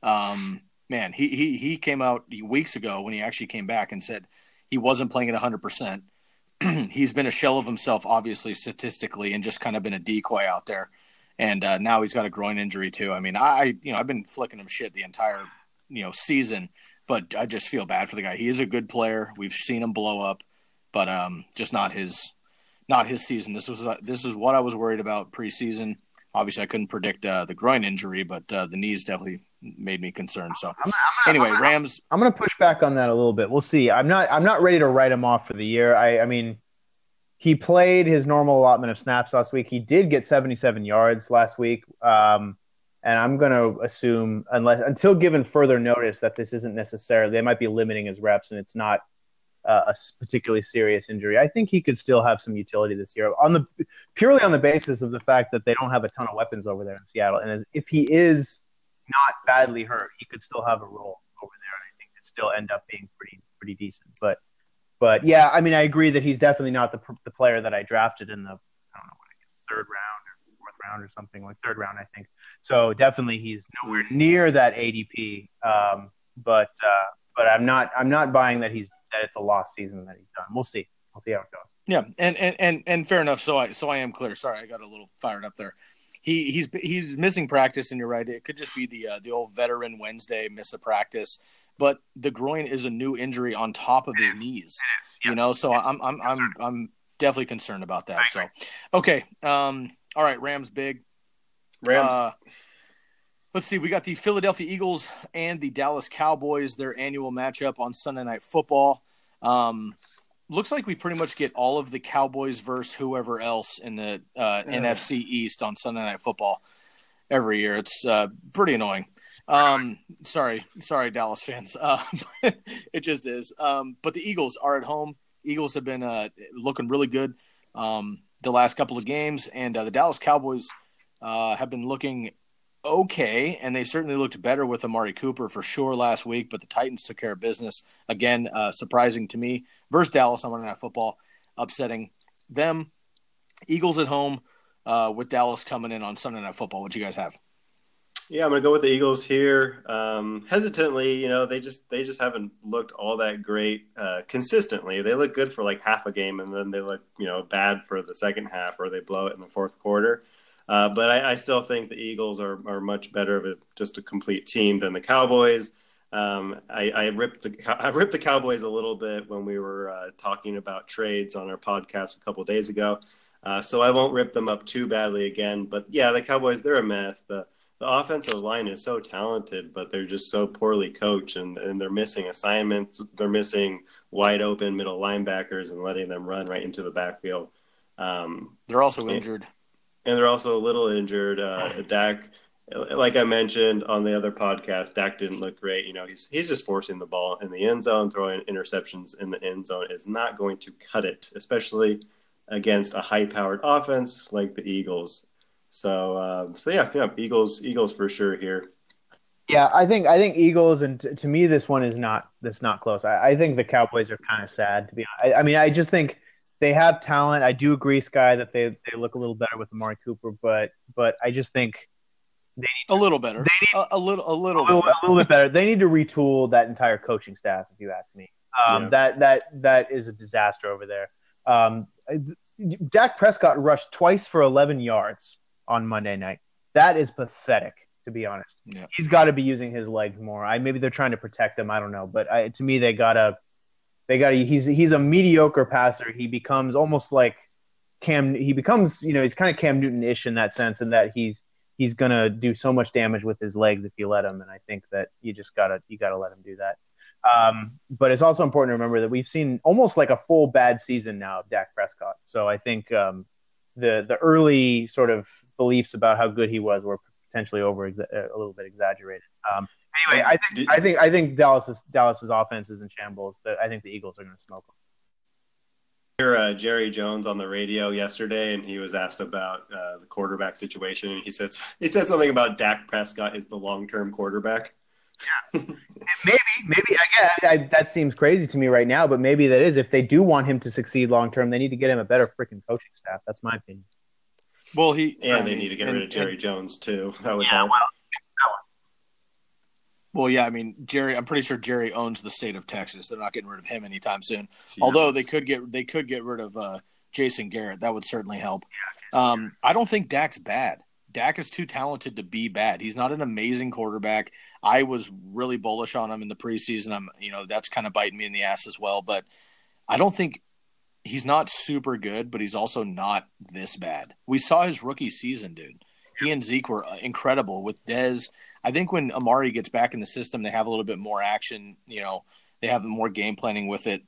um man he he he came out weeks ago when he actually came back and said he wasn't playing at 100% he's been a shell of himself obviously statistically and just kind of been a decoy out there. And uh, now he's got a groin injury too. I mean i you know i've been flicking him shit the entire you know season but i just feel bad for the guy. He is a good player. We've seen him blow up but um just not his not his season. This was uh, this is what I was worried about preseason. Obviously, I couldn't predict uh, the groin injury, but uh, the knees definitely made me concerned. So I'm, I'm anyway, I'm, Rams. I'm going to push back on that a little bit. We'll see. I'm not. I'm not ready to write him off for the year. I. I mean, he played his normal allotment of snaps last week. He did get 77 yards last week. Um, and I'm going to assume, unless until given further notice, that this isn't necessarily they might be limiting his reps, and it's not uh, a particularly serious injury. I think he could still have some utility this year on the purely on the basis of the fact that they don't have a ton of weapons over there in Seattle, and as, if he is not badly hurt, he could still have a role over there, and I think it still end up being pretty pretty decent. But but yeah, I mean, I agree that he's definitely not the the player that I drafted in the I don't know third round or fourth round or something like third round, I think. So definitely he's nowhere near that ADP. Um, but uh, but I'm not I'm not buying that he's that it's a lost season that he's done. We'll see. We'll see how it goes. Yeah, and and and, and fair enough. So I so I am clear. Sorry, I got a little fired up there. He he's he's missing practice, and you're right. It could just be the uh, the old veteran Wednesday miss a practice. But the groin is a new injury on top of his knees, you know. So I'm I'm I'm I'm definitely concerned about that. So, okay, um, all right, Rams big. Rams. Uh, let's see. We got the Philadelphia Eagles and the Dallas Cowboys. Their annual matchup on Sunday Night Football. Um, looks like we pretty much get all of the Cowboys versus whoever else in the uh, NFC East on Sunday Night Football every year. It's uh, pretty annoying. Um, sorry, sorry, Dallas fans. Uh, it just is. Um, but the Eagles are at home. Eagles have been uh, looking really good um, the last couple of games, and uh, the Dallas Cowboys uh, have been looking okay, and they certainly looked better with Amari Cooper for sure last week. But the Titans took care of business again, uh, surprising to me. Versus Dallas on Monday Night Football, upsetting them. Eagles at home uh, with Dallas coming in on Sunday Night Football. What you guys have? Yeah, I'm gonna go with the Eagles here. Um, hesitantly, you know, they just they just haven't looked all that great uh, consistently. They look good for like half a game, and then they look you know bad for the second half, or they blow it in the fourth quarter. Uh, but I, I, still think the Eagles are, are much better of a, just a complete team than the Cowboys. Um, I, I, ripped the I ripped the Cowboys a little bit when we were uh, talking about trades on our podcast a couple days ago. Uh, so I won't rip them up too badly again. But yeah, the Cowboys they're a mess. The the offensive line is so talented, but they're just so poorly coached, and, and they're missing assignments. They're missing wide open middle linebackers and letting them run right into the backfield. Um, they're also injured, and they're also a little injured. Uh, Dak, like I mentioned on the other podcast, Dak didn't look great. You know, he's he's just forcing the ball in the end zone, throwing interceptions in the end zone is not going to cut it, especially against a high-powered offense like the Eagles. So, um, so yeah, yeah, Eagles, Eagles for sure here. Yeah, I think I think Eagles, and t- to me, this one is not this not close. I, I think the Cowboys are kind of sad to be honest. I, I, mean, I just think they have talent. I do agree, Sky, that they they look a little better with Amari Cooper, but but I just think they need to, a little better. Need, a, a little a little a little, a little, bit better. They need to retool that entire coaching staff, if you ask me. Um, yeah. That that that is a disaster over there. Um, Dak Prescott rushed twice for 11 yards on Monday night. That is pathetic, to be honest. Yeah. He's got to be using his legs more. I maybe they're trying to protect him. I don't know, but I, to me, they gotta, they gotta. He's he's a mediocre passer. He becomes almost like Cam. He becomes you know he's kind of Cam Newton-ish in that sense, in that he's he's gonna do so much damage with his legs if you let him. And I think that you just gotta you gotta let him do that. Um, but it's also important to remember that we've seen almost like a full bad season now of Dak Prescott. So I think um, the the early sort of beliefs about how good he was were potentially over a little bit exaggerated. Um, anyway, I think I think I think Dallas's Dallas's offense is in shambles. That I think the Eagles are going to smoke them. Hear uh, Jerry Jones on the radio yesterday, and he was asked about uh, the quarterback situation, and he said he said something about Dak Prescott is the long term quarterback. Yeah, maybe, maybe again, I, that seems crazy to me right now, but maybe that is. If they do want him to succeed long term, they need to get him a better freaking coaching staff. That's my opinion. Well, he and I they mean, need to get and, rid of Jerry and, Jones too. That would yeah, help. well, well, yeah, I mean Jerry. I'm pretty sure Jerry owns the state of Texas. They're not getting rid of him anytime soon. Although they could get they could get rid of uh, Jason Garrett. That would certainly help. Um, I don't think Dak's bad. Dak is too talented to be bad. He's not an amazing quarterback. I was really bullish on him in the preseason. I'm, you know, that's kind of biting me in the ass as well. But I don't think he's not super good, but he's also not this bad. We saw his rookie season, dude. He and Zeke were uh, incredible with Dez. I think when Amari gets back in the system, they have a little bit more action. You know, they have more game planning with it.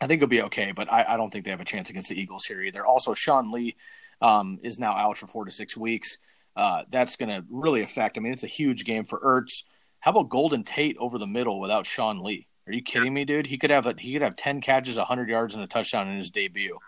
I think it'll be okay, but I, I don't think they have a chance against the Eagles here either. Also, Sean Lee um, is now out for four to six weeks. Uh, that's going to really affect. I mean, it's a huge game for Ertz. How about Golden Tate over the middle without Sean Lee? Are you kidding me, dude? He could have a, he could have ten catches, hundred yards, and a touchdown in his debut.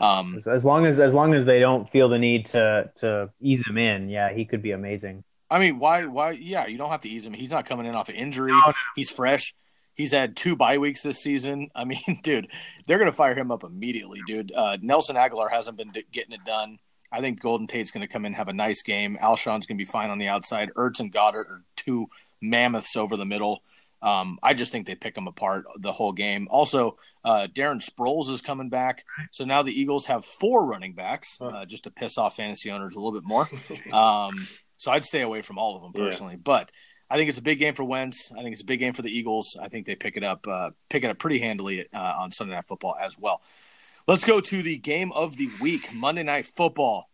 Um, as long as as long as they don't feel the need to to ease him in, yeah, he could be amazing. I mean, why why yeah, you don't have to ease him. He's not coming in off an injury. No, no. He's fresh. He's had two bye weeks this season. I mean, dude, they're going to fire him up immediately, dude. Uh, Nelson Agholor hasn't been d- getting it done. I think Golden Tate's going to come in and have a nice game. Alshon's going to be fine on the outside. Ertz and Goedert are two mammoths over the middle. Um, I just think they pick them apart the whole game. Also, uh, Darren Sproles is coming back, so now the Eagles have four running backs, uh, just to piss off fantasy owners a little bit more. Um, so I'd stay away from all of them personally, yeah. but I think it's a big game for Wentz. I think it's a big game for the Eagles. I think they pick it up, uh, pick it up pretty handily uh, on Sunday Night Football as well. Let's go to the game of the week, Monday Night Football.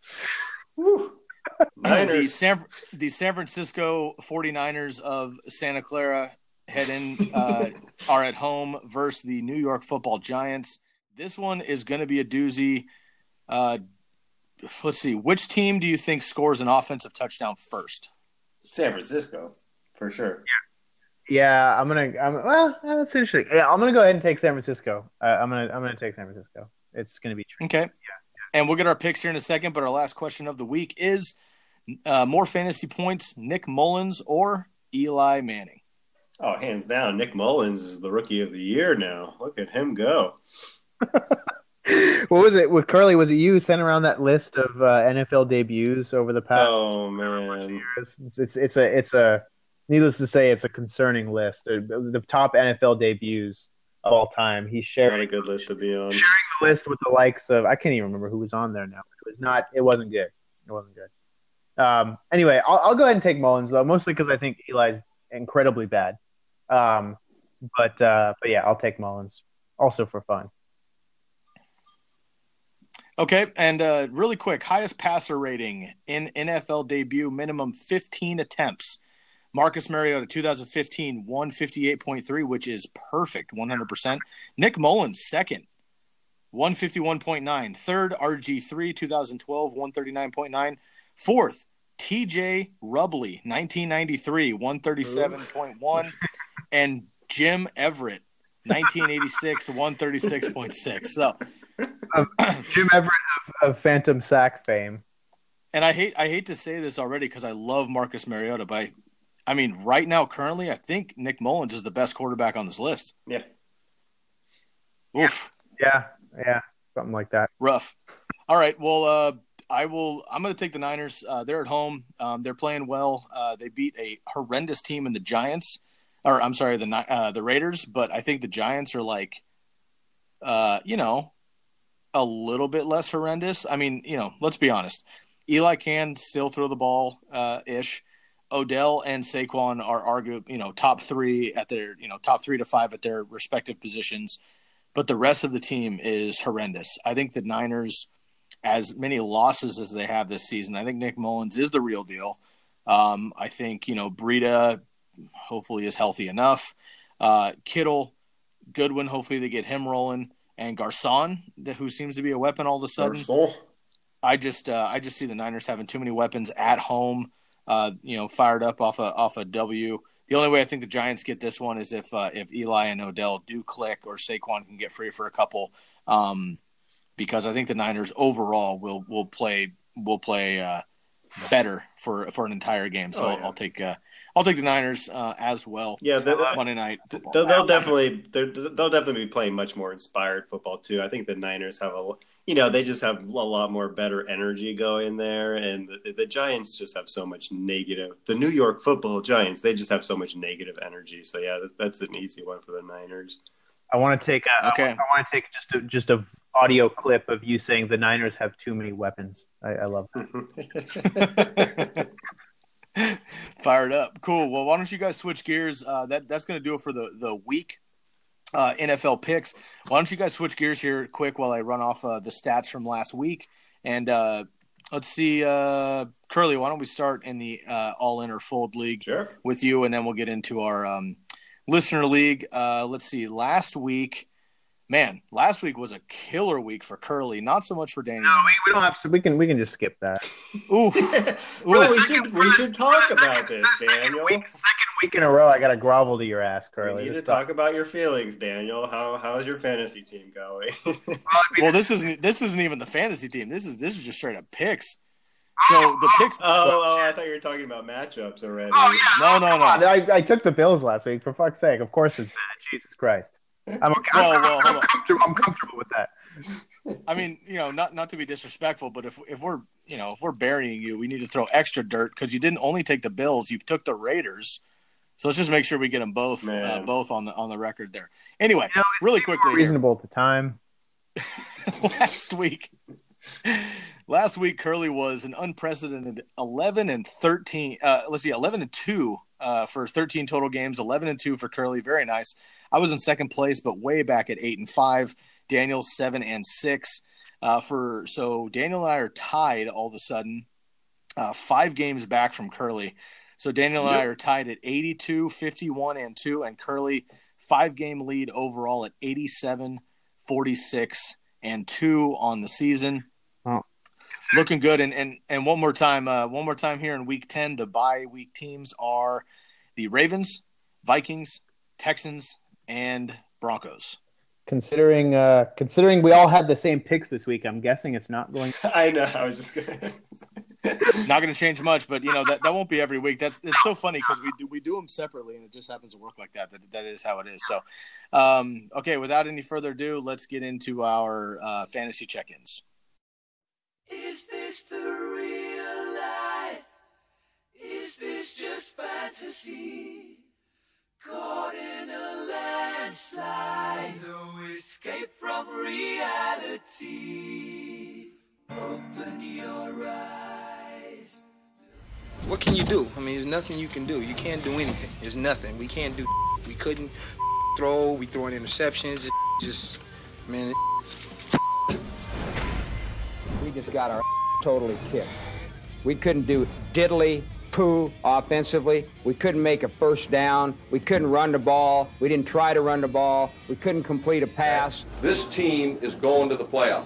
the San the San Francisco 49ers of Santa Clara head in uh, are at home versus the New York Football Giants. This one is going to be a doozy. Uh, let's see, which team do you think scores an offensive touchdown first? San Francisco, for sure. Yeah, yeah I'm gonna. I'm, well, that's interesting. Yeah, I'm gonna go ahead and take San Francisco. Uh, I'm gonna. I'm gonna take San Francisco. It's going to be tricky. Okay. Yeah. And we'll get our picks here in a second. But our last question of the week is uh, more fantasy points, Nick Mullens or Eli Manning? Oh, hands down. Nick Mullens is the rookie of the year now. Look at him go. what was it with Curly? Was it you sent around that list of uh, NFL debuts over the past? Oh man, years? It's, it's it's a it's a needless to say, it's a concerning list. The top NFL debuts of all time. He's sharing not a good list to be on. Sharing the list with the likes of I can't even remember who was on there now. It was not. It wasn't good. It wasn't good. Um, anyway, I'll, I'll, go ahead and take Mullens though, mostly because I think Eli's incredibly bad. Um, but uh, but yeah, I'll take Mullens also for fun. Okay, and uh, really quick, highest passer rating in NFL debut, minimum 15 attempts. Marcus Mariota, 2015, 158.3, which is perfect, 100%. Nick Mullens, second, 151.9. Third, RG3, 2012, 139.9. Fourth, TJ Rubley, 1993, 137.1. and Jim Everett, 1986, 136.6. So, Jim Everett of, of Phantom Sack fame. And I hate I hate to say this already because I love Marcus Mariota, but I, I mean, right now, currently, I think Nick Mullens is the best quarterback on this list. Yeah. Oof. Yeah, yeah, something like that. Rough. All right. Well, uh, I will. I'm going to take the Niners. Uh, they're at home. Um, they're playing well. Uh, they beat a horrendous team in the Giants, or I'm sorry, the uh, the Raiders. But I think the Giants are like, uh, you know, a little bit less horrendous. I mean, you know, let's be honest. Eli can still throw the ball uh, ish. Odell and Saquon are arguably, you know, top three at their, you know, top three to five at their respective positions. But the rest of the team is horrendous. I think the Niners, as many losses as they have this season, I think Nick Mullens is the real deal. Um, I think, you know, Breida hopefully is healthy enough. Uh, Kittle, Goodwin, hopefully they get him rolling. And Garcon, who seems to be a weapon all of a sudden. Garcon. I just uh, I just see the Niners having too many weapons at home uh, you know, fired up off a off a W. The only way I think the Giants get this one is if uh, if Eli and Odell do click, or Saquon can get free for a couple. Um, because I think the Niners overall will will play will play uh, better for for an entire game. So oh, yeah. I'll, I'll, take uh, I'll take the Niners uh, as well. Yeah, the, uh, Monday night. They'll, they'll definitely they'll definitely be playing much more inspired football too. I think the Niners have a you know they just have a lot more better energy going there, and the, the Giants just have so much negative. The New York Football Giants they just have so much negative energy. So yeah, that's, that's an easy one for the Niners. I want to take a, okay. I, I want to take just a, just a audio clip of you saying the Niners have too many weapons. I, I love that. Fired up, cool. Well, why don't you guys switch gears? Uh, that that's going to do it for the the week uh, NFL picks. Why don't you guys switch gears here quick while I run off uh, the stats from last week? And uh, let's see. Uh, Curly, why don't we start in the uh, all in or fold league Sure. with you, and then we'll get into our um, listener league. Uh, let's see. Last week, man, last week was a killer week for Curly. Not so much for Daniel. No, we, we don't have to. We can we can just skip that. Ooh, well, we should we should talk about this, Daniel. Week, second week in a row, I got to grovel to your ass, Curly. We Curly. need to This talk about your feelings, Daniel. How how's your fantasy team going? well, this isn't this isn't even the fantasy team. This is this is just straight up picks. Oh, so the picks. Oh, oh, oh, I thought you were talking about matchups already. Oh, yeah. No, no, no. I, I took the Bills last week. For fuck's sake, of course it's bad. Jesus Christ. I'm okay. Well, I'm, well, I'm, hold on. comfortable, I'm comfortable with that. I mean, you know, not not to be disrespectful, but if if we're you know if we're burying you, we need to throw extra dirt because you didn't only take the Bills, you took the Raiders. So let's just make sure we get them both uh, both on the on the record there. Anyway, You know, really seemed more quickly, here. reasonable at the time. last week, last week Curly was an unprecedented eleven and thirteen. Uh, let's see, eleven and two uh, for thirteen total games. Eleven and two for Curly, very nice. I was in second place, but way back at eight and five. Daniel seven and six. Uh, for so Daniel and I are tied all of a sudden, uh, five games back from Curly. So Daniel and I are tied at 82, 51, and 2, and Curly five game lead overall at 87, 46, and 2 on the season. Oh. Looking good. And, and and one more time, uh, one more time here in week 10, the bye week teams are the Ravens, Vikings, Texans, and Broncos. Considering uh, considering we all had the same picks this week, I'm guessing it's not going. I know. I was just gonna. Not going to change much, but you know that, that won't be every week. That's it's so funny because we do we do them separately, and it just happens to work like that. That that is how it is. So, um, okay, without any further ado, let's get into our uh, fantasy check-ins. Is this the real life? Is this just fantasy? Caught in a landslide, no escape from reality. Open your eyes. What can you do? I mean, there's nothing you can do. You can't do anything. There's nothing. We can't do. We couldn't throw. We throwing interceptions. Just, man. We just got our totally kicked. We couldn't do diddly poo offensively. We couldn't make a first down. We couldn't run the ball. We didn't try to run the ball. We couldn't complete a pass. This team is going to the playoffs.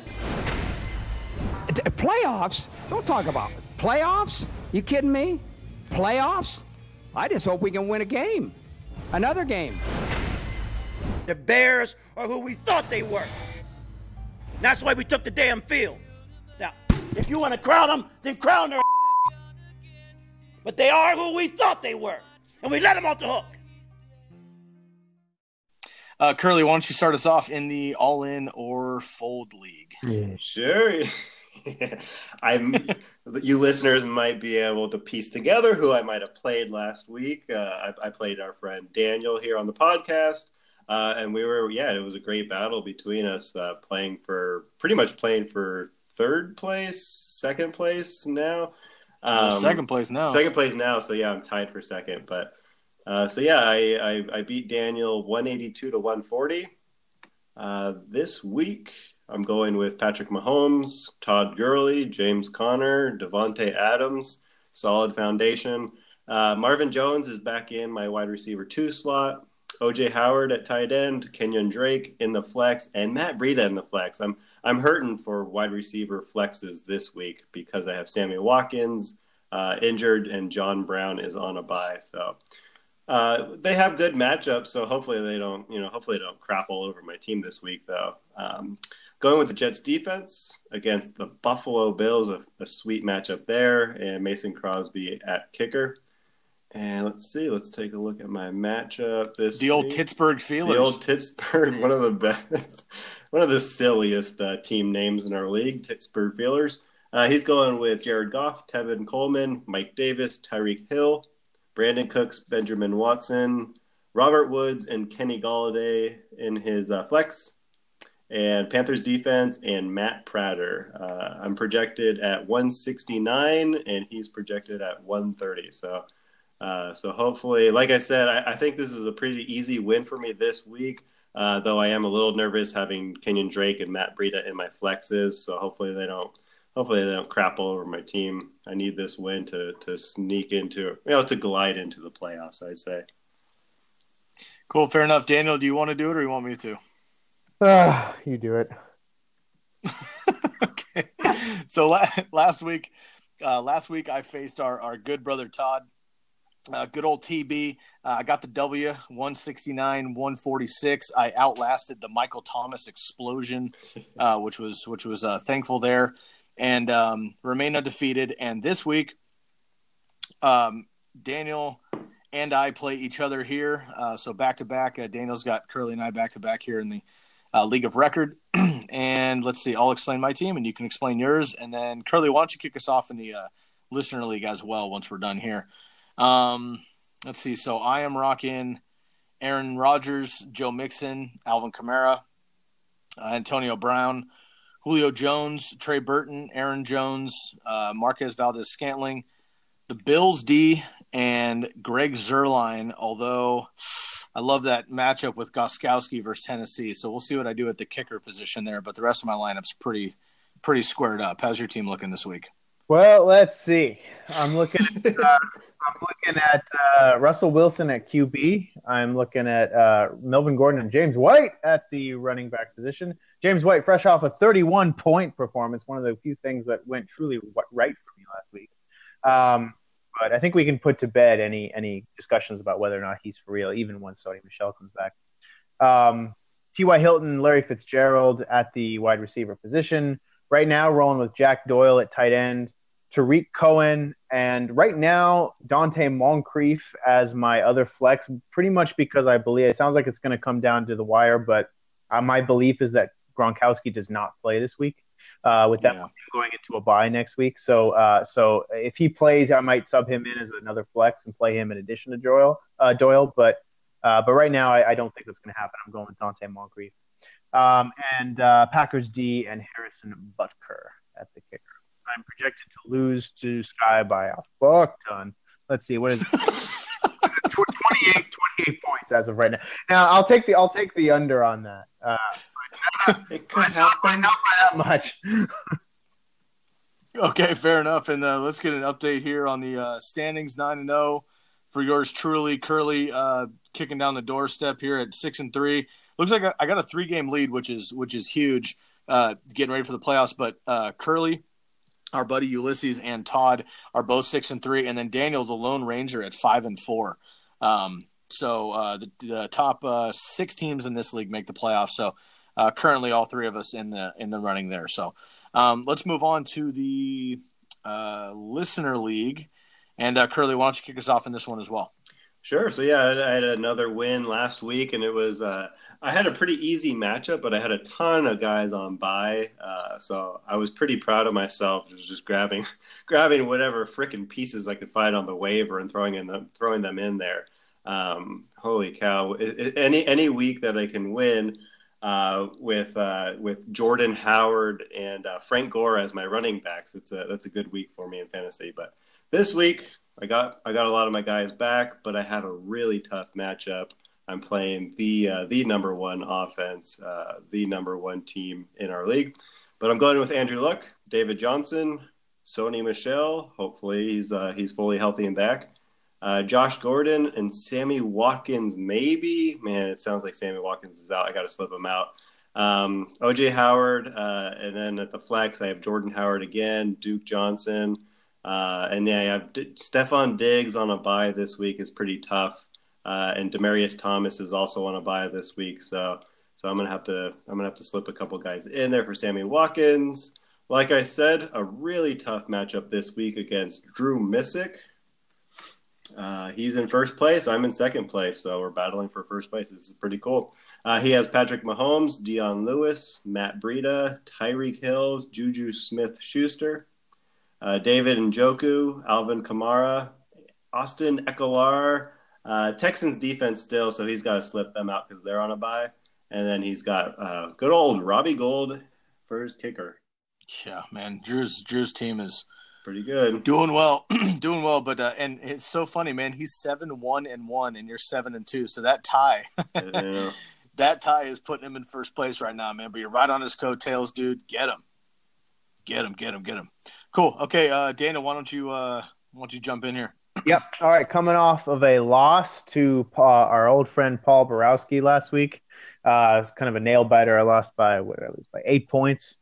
D- Playoffs? Don't talk about it. Playoffs? You kidding me? Playoffs? I just hope we can win a game. Another game. The Bears are who we thought they were. That's why we took the damn field. Now, if you want to crown them, then crown their. But they are who we thought they were, and we let them off the hook. Uh, Curly, why don't you start us off in the all-in or fold league? Sure. I'm. You listeners might be able to piece together who I might have played last week. Uh, I, I played our friend Daniel here on the podcast, uh, and we were yeah, it was a great battle between us, uh, playing for pretty much playing for third place, second place now. Um, second place now. Second place now. So yeah, I'm tied for second. But uh, so yeah, I, I I beat Daniel 182 to 140. Uh, this week, I'm going with Patrick Mahomes, Todd Gurley, James Conner, Davante Adams. Solid foundation. Uh, Marvin Jones is back in my wide receiver two slot. OJ Howard at tight end, Kenyon Drake in the flex, and Matt Breida in the flex. I'm I'm hurting for wide receiver flexes this week because I have Sammy Watkins uh, injured and John Brown is on a bye. So uh, they have good matchups. So hopefully they don't, you know, hopefully they don't crap all over my team this week though. Um, going with the Jets defense against the Buffalo Bills, a, a sweet matchup there, and Mason Crosby at kicker. And let's see, let's take a look at my matchup this The old week. Pittsburgh Steelers. The old Pittsburgh, one of the best, one of the silliest uh, team names in our league, Pittsburgh Steelers. Uh, he's going with Jared Goff, Tevin Coleman, Mike Davis, Tyreek Hill, Brandin Cooks, Benjamin Watson, Robert Woods, and Kenny Golladay in his uh, flex, and Panthers defense, and Matt Prater. Uh, I'm projected at 169, and he's projected at 130. So. Uh, so hopefully, like I said, I, I, think this is a pretty easy win for me this week. Uh, though I am a little nervous having Kenyon Drake and Matt Breida in my flexes. So hopefully they don't, hopefully they don't crap all over my team. I need this win to to sneak into you know to glide into the playoffs. I'd say. Cool, fair enough. Daniel, do you want to do it or you want me to? Uh, you do it. okay. So la- last week, uh, last week I faced our, our good brother Todd. Uh, good old TB. Uh, I got the W, 169, 146. I outlasted the Michael Thomas explosion, uh, which was which was uh, thankful there, and um, remain undefeated. And this week, um, Daniel and I play each other here. Uh, so back to back, uh, Daniel's got Curly and I back to back here in the League of Record. and let's see, I'll explain my team and you can explain yours. And then Curly, why don't you kick us off in the Listener League as well once we're done here? Um, let's see. So I am rocking Aaron Rodgers, Joe Mixon, Alvin Kamara, uh, Antonio Brown, Julio Jones, Trey Burton, Aaron Jones, uh, Marquez Valdes Scantling, the Bills D, and Greg Zuerlein. Although I love that matchup with Gostkowski versus Tennessee, so we'll see what I do at the kicker position there. But the rest of my lineup's pretty pretty squared up. How's your team looking this week? Well, let's see. I'm looking at uh, looking at uh, Russell Wilson at QB. I'm looking at uh, Melvin Gordon and James White at the running back position. James White, fresh off a 31 point performance, one of the few things that went truly right for me last week. Um, but I think we can put to bed any any discussions about whether or not he's for real, even when Sony Michel comes back. Um, T.Y. Hilton, Larry Fitzgerald at the wide receiver position. Right now, rolling with Jack Doyle at tight end, Tarik Cohen, and right now, Donte Moncrief as my other flex, pretty much because I believe it sounds like it's going to come down to the wire, but uh, my belief is that Gronkowski does not play this week uh, with that Yeah. going into a bye next week. So, uh, so if he plays, I might sub him in as another flex and play him in addition to Doyle. Uh, Doyle, but uh, but right now, I, I don't think that's going to happen. I'm going with Donte Moncrief um, and uh, Packers D and Harrison Butker at the kicker. I'm projected to lose to Sky by a fuck ton. Let's see what is it? Is it 28, 28 points as of right now. Now I'll take the I'll take the under on that. Uh, It could happen. not by that much. Okay, fair enough. And uh, let's get an update here on the uh, standings nine and zero for yours truly, Curly, uh, kicking down the doorstep here at six and three. Looks like I, I got a three game lead, which is which is huge. Uh, getting ready for the playoffs, but uh, Curly, our buddy Ulysses, and Todd are both six and three, and then Daniel, the Lone Ranger, at five and four. Um, so uh, the, the top uh, six teams in this league make the playoffs. So uh, currently, all three of us in the in the running there. So um, let's move on to the uh, listener league, and uh, Curly, why don't you kick us off in this one as well? Sure. So yeah, I had another win last week, and it was uh, I had a pretty easy matchup, but I had a ton of guys on by, uh, so I was pretty proud of myself. Just just grabbing, grabbing whatever freaking pieces I could find on the waiver and throwing in them, throwing them in there. Um, holy cow! I- I- any any week that I can win uh, with uh, with Jordan Howard and uh, Frank Gore as my running backs, it's a that's a good week for me in fantasy. But this week I got I got a lot of my guys back, but I had a really tough matchup. I'm playing the uh, the number one offense, uh, the number one team in our league. But I'm going with Andrew Luck, David Johnson, Sony Michel. Hopefully he's uh, he's fully healthy and back. Uh, Josh Gordon and Sammy Watkins, maybe. Man, it sounds like Sammy Watkins is out. I got to slip him out. Um, OJ Howard, uh, and then at the flex, I have Jordan Howard again, Duke Johnson, uh, and yeah, I D- Stefon Diggs on a bye this week is pretty tough, uh, and Demaryius Thomas is also on a bye this week, so so I'm gonna have to I'm gonna have to slip a couple guys in there for Sammy Watkins. Like I said, a really tough matchup this week against Drew Missick. Uh, he's in first place. I'm in second place, so we're battling for first place. This is pretty cool. Uh, he has Patrick Mahomes, Dion Lewis, Matt Breida, Tyreek Hill, Juju Smith Schuster, uh, David Njoku, Alvin Kamara, Austin Ekeler. Uh, Texans defense still, so he's got to slip them out because they're on a bye. And then he's got uh, good old Robbie Gould for his kicker. Yeah, man, Drew's Drew's team is Pretty good. doing well, doing well. But uh, and it's so funny, man. He's seven one and one, and you're seven and two. So that tie, Yeah. that tie is putting him in first place right now, man. But you're right on his coattails, dude. Get him. Get him, get him, get him. Cool. Okay, uh, Dana, why don't you uh, why don't you jump in here? Yep. All right. Coming off of a loss to uh, our old friend Paul Borowski last week, uh, kind of a nail biter. I lost by what? I was by eight points.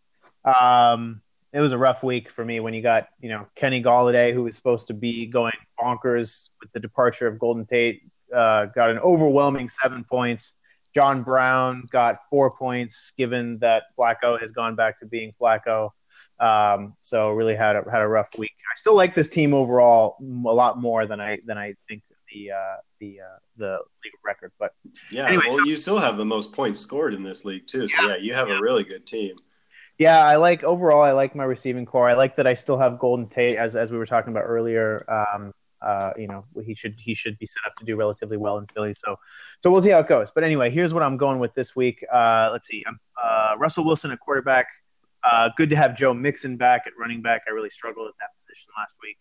Um, it was a rough week for me when you got you know Kenny Golladay, who was supposed to be going bonkers with the departure of Golden Tate, uh, got an overwhelming seven points. John Brown got four points, given that Flacco has gone back to being Flacco. Um, so really had a, had a rough week. I still like this team overall a lot more than I than I think the uh, the uh, the league record. But Yeah, Anyway, well, so- you still have the most points scored in this league too. So yeah, you have a really good team. Yeah, I like overall. I like my receiving core. I like that I still have Golden Tate, as as we were talking about earlier. Um, uh, you know, he should he should be set up to do relatively well in Philly. So, so we'll see how it goes. But anyway, here's what I'm going with this week. Uh, let's see. Uh, Russell Wilson at quarterback. Uh, good to have Joe Mixon back at running back. I really struggled at that position last week.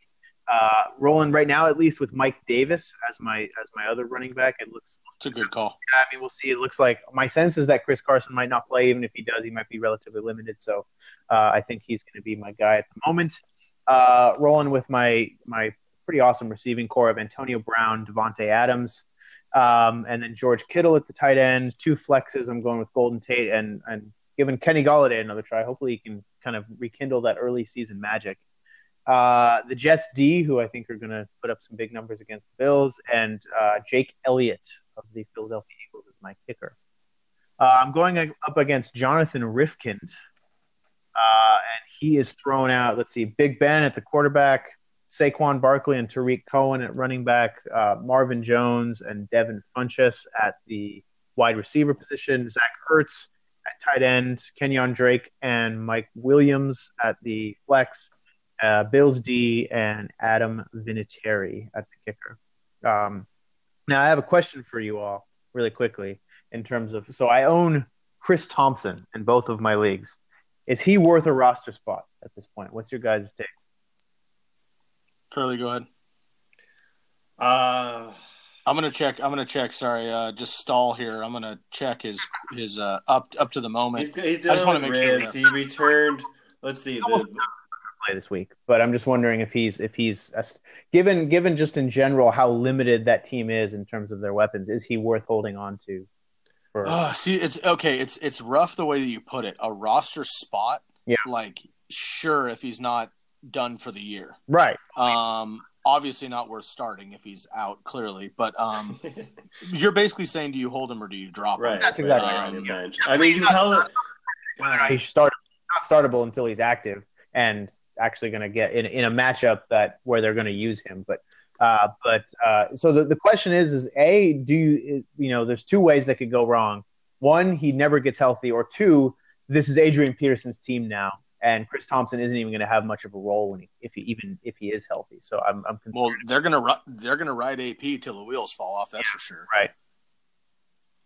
Uh, rolling right now, at least with Mike Davis as my as my other running back. It looks It's a good call. Yeah, I mean, we'll see. It looks like my sense is that Chris Carson might not play. Even if he does, he might be relatively limited. So uh, I think he's going to be my guy at the moment. Uh, rolling with my my pretty awesome receiving core of Antonio Brown, Davante Adams, um, and then George Kittle at the tight end. Two flexes. I'm going with Golden Tate and and giving Kenny Golladay another try. Hopefully, he can kind of rekindle that early season magic. Uh, the Jets D, who I think are going to put up some big numbers against the Bills, and uh, Jake Elliott of the Philadelphia Eagles is my kicker. Uh, I'm going up against Jonathan Rifkind, uh, and he is thrown out. Let's see, Big Ben at the quarterback, Saquon Barkley and Tarik Cohen at running back, uh, Marvin Jones and Devin Funchess at the wide receiver position, Zach Ertz tight end, Kenyon Drake and Mike Williams at the flex, uh, Bills D and Adam Vinatieri at the kicker. Um, now, I have a question for you all, really quickly, in terms of so I own Chris Thompson in both of my leagues. Is he worth a roster spot at this point? What's your guys' take? Curly, go ahead. Uh, I'm gonna check. I'm gonna check. Sorry, uh, just stall here. I'm gonna check his his uh, up up to the moment. he's, he's I just want to with make sure. ribs. He returned. Let's see. The, play this week, but I'm just wondering if he's if he's given given just in general how limited that team is in terms of their weapons. Is he worth holding on to? For Oh, see, it's okay. It's it's rough the way that you put it. A roster spot. Yeah. Like, sure, if he's not done for the year. right? Um, obviously not worth starting if he's out clearly. But um, you're basically saying, do you hold him or do you drop him? right. That's exactly right, right. on the bench. I mean, you held it. He's start not startable until he's active and actually going to get in in a matchup that where they're going to use him. But uh, but uh, so the, the question is is a do you you know there's two ways that could go wrong. One, he never gets healthy, or two, this is Adrian Peterson's team now, and Chris Thompson isn't even going to have much of a role when he, if he even if he is healthy. So I'm I'm concerned. Well, they're gonna ri- they're gonna ride AP till the wheels fall off. That's for sure. right.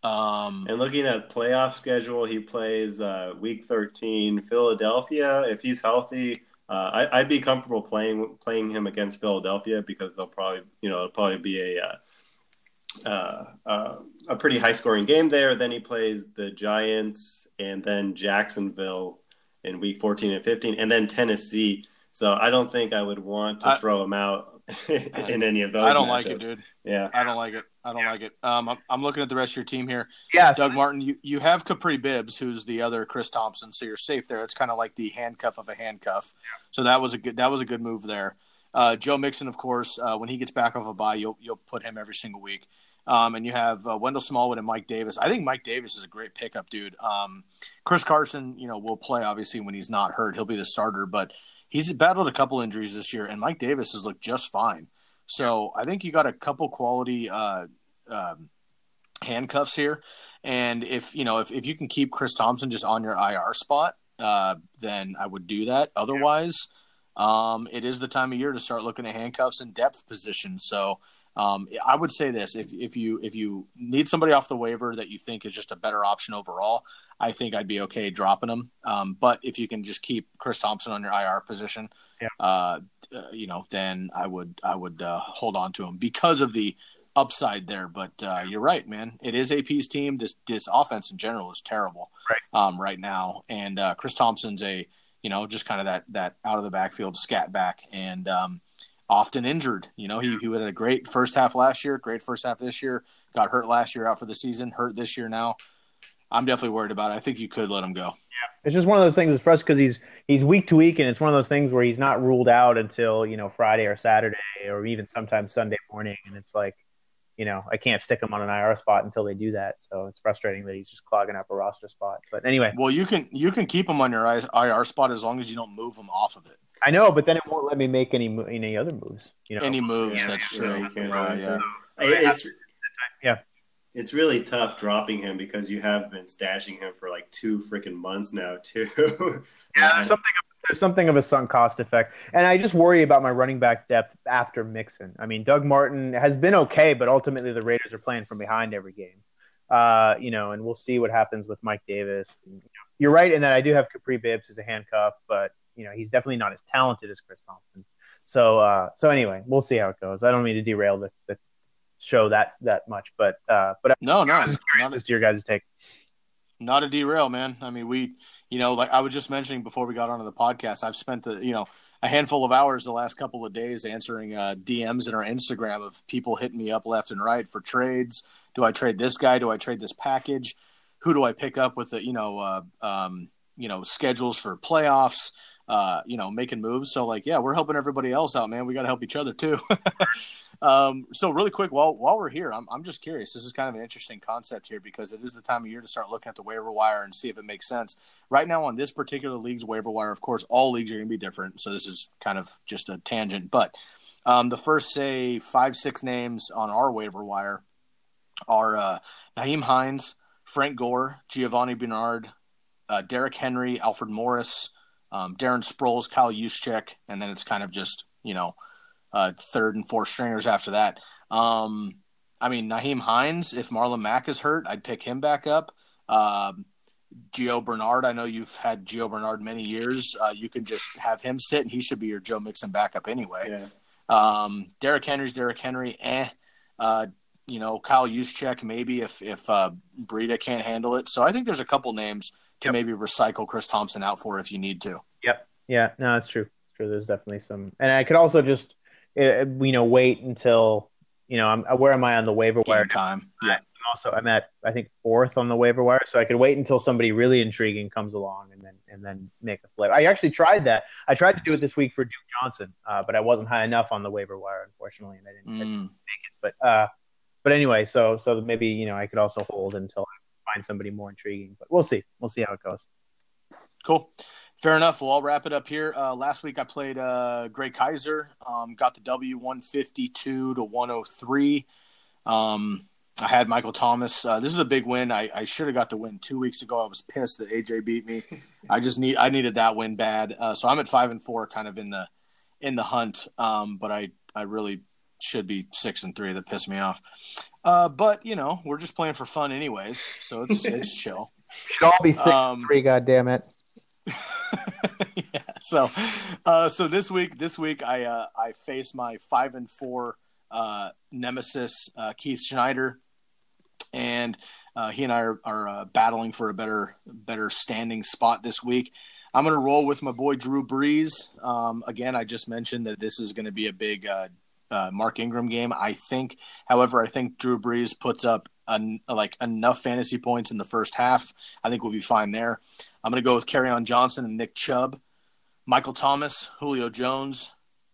Um, And looking at playoff schedule, he plays uh, week 13 Philadelphia. If he's healthy, uh, I, I'd be comfortable playing playing him against Philadelphia because they'll probably you know it'll probably be a uh, uh, uh, a pretty high scoring game there. Then he plays the Giants and then Jacksonville in week 14 and 15, and then Tennessee. So I don't think I would want to I- throw him out in any of those. I don't like it, dude. Yeah. I don't like it. I don't like it. Um, I'm, I'm looking at the rest of your team here. Yeah, Doug this- Martin, you, you have Kapri Bibbs, who's the other Chris Thompson, so you're safe there. It's kind of like the handcuff of a handcuff. Yeah. So that was a good that was a good move there. Uh, Joe Mixon, of course, uh, when he gets back off a bye, you'll you'll put him every single week. Um, and you have uh, Wendell Smallwood and Mike Davis. I think Mike Davis is a great pickup, dude. Um, Chris Carson, you know, will play obviously when he's not hurt. He'll be the starter, but he's battled a couple injuries this year, and Mike Davis has looked just fine. So I think you got a couple quality uh, um, handcuffs here. And if you know if, if you can keep Chris Thompson just on your IR spot, uh, then I would do that. Otherwise, um, it is the time of year to start looking at handcuffs and depth position. So um, I would say this: if if you if you need somebody off the waiver that you think is just a better option overall, I think I'd be okay dropping them. Um, but if you can just keep Chris Thompson on your IR position, Yeah. uh, uh, you know, then I would I would uh, hold on to him because of the upside there. But uh, you're right, man. It is AP's team. This this offense in general is terrible Right. um, right now, and uh, Chris Thompson's a you know, just kind of that that out of the backfield scat back and um, often injured. You know, he he had a great first half last year, great first half this year. Got hurt last year, out for the season. Hurt this year now. I'm definitely worried about it. I think you could let him go. Yeah. It's just one of those things. It's frustrating because he's he's week to week, and it's one of those things where he's not ruled out until you know Friday or Saturday or even sometimes Sunday morning, and it's like, you know, I can't stick him on an IR spot until they do that. So it's frustrating that he's just clogging up a roster spot. But anyway, Well, you can you can keep him on your IR spot as long as you don't move him off of it. I know, but then it won't let me make any any other moves. You know, Any moves? Yeah, that's true. you Right, uh, yeah. It's Yeah. it's really tough dropping him because you have been stashing him for like two freaking months now too. Yeah, there's something there's something of a sunk cost effect, and I just worry about my running back depth after Mixon. I mean, Doug Martin has been okay, but ultimately the Raiders are playing from behind every game. Uh, you know, and we'll see what happens with Mike Davis. You're right in that I do have Kapri Bibbs who's a handcuff, but you know he's definitely not as talented as Chris Thompson. So, uh, so anyway, we'll see how it goes. I don't mean to derail the, the show that that much, but uh, but No, no, I was curious not- as to your guys' take. not a derail, man. I mean, we, you know, like I was just mentioning before we got onto the podcast, I've spent the, you know, a handful of hours the last couple of days answering uh, DMs in our Instagram of people hitting me up left and right for trades. Do I trade this guy? Do I trade this package? Who do I pick up with the, you know, uh, um, you know, schedules for playoffs? Uh, you know, making moves. So, like, yeah, we're helping everybody else out, man. We got to help each other too. um, so, really quick, while while we're here, I'm I'm just curious. This is kind of an interesting concept here because it is the time of year to start looking at the waiver wire and see if it makes sense. Right now, on this particular league's waiver wire, of course, all leagues are going to be different. So, this is kind of just a tangent, but um, the first, say, five six names on our waiver wire are uh, Nyheim Hines, Frank Gore, Giovani Bernard, uh, Derrick Henry, Alfred Morris, um, Darren Sproles, Kyle Juszczyk, and then it's kind of just you know uh, third and fourth stringers after that. Um, I mean, Nyheim Hines, if Marlon Mack is hurt, I'd pick him back up. Um, Gio Bernard, I know you've had Gio Bernard many years. Uh, you can just have him sit, and he should be your Joe Mixon backup anyway. Yeah. Um, Derrick Henry's Derrick Henry. Eh. Uh, you know, Kyle Juszczyk maybe if if uh, Breida can't handle it. So I think there's a couple names to maybe recycle Chris Thompson out for if you need to. Yep. Yeah. No, it's true. It's true. There's definitely some, and I could also just, uh, you know, wait until, you know, I'm where am I on the waiver wire? Game time. Yeah. I'm also, I'm at I think fourth on the waiver wire, so I could wait until somebody really intriguing comes along and then and then make a flip. I actually tried that. I tried to do it this week for Duke Johnson, uh, but I wasn't high enough on the waiver wire, unfortunately, and I didn't, I didn't Mm. make it. But uh, but anyway, so so maybe you know I could also hold until I find somebody more intriguing. But we'll see. We'll see how it goes. Cool. Fair enough. Well, I'll wrap it up here. Uh, last week I played uh, Greg Kaiser, um, got the W 152 to 103. Um, I had Michael Thomas. Uh, this is a big win. I, I should have got the win two weeks ago. I was pissed that AJ beat me. I just need I needed that win bad. Uh, so I'm at five and four, kind of in the in the hunt. Um, but I I really should be six and three. That pissed me off. Uh, but you know we're just playing for fun anyways, so it's it's chill. Should all be six Um, three. God damn it. yeah. So, uh, so this week, this week I uh, I face my five and four uh, nemesis uh, Keith Schneider, and uh, he and I are, are uh, battling for a better better standing spot this week. I'm going to roll with my boy Drew Brees. Um, again, I just mentioned that this is going to be a big uh, uh, Mark Ingram game. I think, however, I think Drew Brees puts up an, like enough fantasy points in the first half. I think we'll be fine there. I'm going to go with on Johnson and Nick Chubb, Michael Thomas, Julio Jones,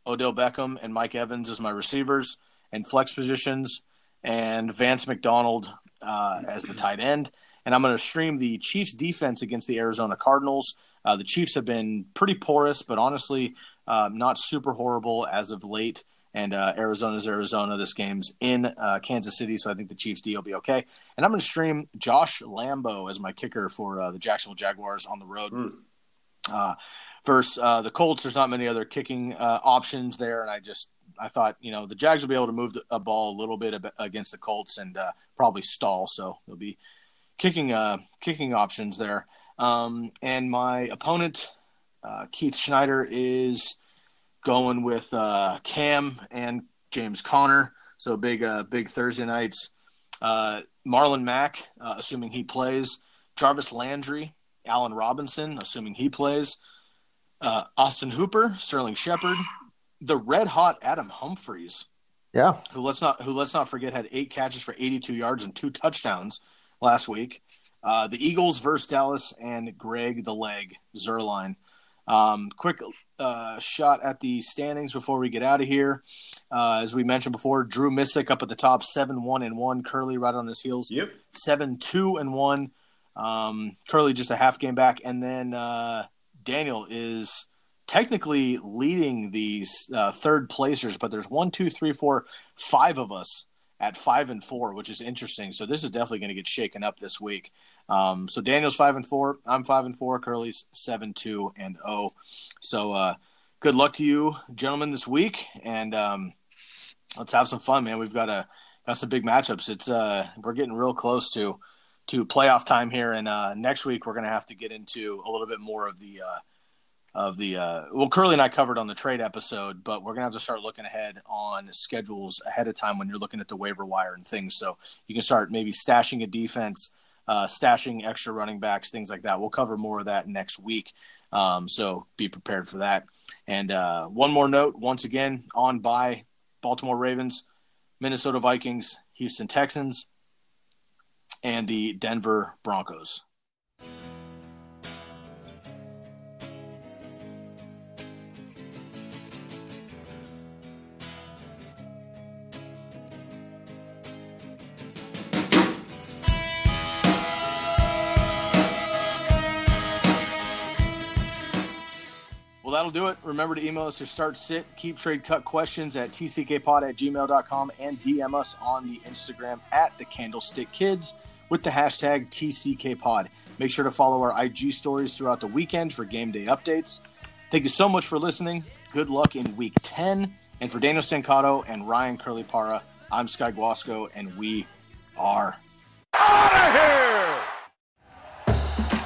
Odell Beckham, and Mike Evans as my receivers and flex positions, and Vance McDonald uh, as the tight end. And I'm going to stream the Chiefs' defense against the Arizona Cardinals. Uh, the Chiefs have been pretty porous, but honestly, uh, not super horrible as of late. And uh, Arizona's Arizona. This game's in uh, Kansas City, so I think the Chiefs' D will be okay. And I'm going to stream Josh Lambo as my kicker for uh, the Jacksonville Jaguars on the road. Uh, versus uh, the Colts, there's not many other kicking uh, options there, and I just I thought you know the Jags will be able to move the, a ball a little bit against the Colts and uh, probably stall, so there'll be kicking uh, kicking options there. Um, and my opponent, uh, Keith Schneider, is going with uh, Cam and James Conner. So big, uh, big Thursday nights. Uh, Marlon Mack, uh, assuming he plays. Jarvis Landry, Allen Robinson, assuming he plays. uh, Austin Hooper, Sterling Shepard, the red hot Adam Humphries. Yeah. who let's not who let's not forget had eight catches for 82 yards and two touchdowns last week. Uh, the Eagles versus Dallas and Greg the Leg Zuerlein. Um, quick uh, shot at the standings before we get out of here. Uh, as we mentioned before, Drew Missick up at the top, seven one and one. Curly right on his heels, Yep. seven two and one. Um, Curly just a half game back, and then uh, Daniel is technically leading these uh, third placers, but there's one, two, three, four, five of us at five and four, which is interesting. So this is definitely going to get shaken up this week. Um, so Daniel's five and four, I'm five and four, Curly's seven, two, and oh. So uh, good luck to you, gentlemen, this week, and um, let's have some fun, man. We've got a got some big matchups. It's uh, we're getting real close to to playoff time here, and uh, next week we're going to have to get into a little bit more of the uh, of the uh, well, Curly and I covered on the trade episode, but we're going to have to start looking ahead on schedules ahead of time when you're looking at the waiver wire and things. So you can start maybe stashing a defense, uh, stashing extra running backs, things like that. We'll cover more of that next week. Um, so be prepared for that. And uh, one more note, once again, on by Baltimore Ravens, Minnesota Vikings, Houston Texans, and the Denver Broncos. That'll do it. Remember to email us your start, sit, keep, trade, cut questions at tckpod at gmail.com and DM us on the Instagram at the Candlestick Kids with the hashtag TCKpod. Make sure to follow our IG stories throughout the weekend for game day updates. Thank you so much for listening. Good luck in week 10. And for Daniel Stancato and Ryan Curly Parra, I'm Sky Guasco, and we are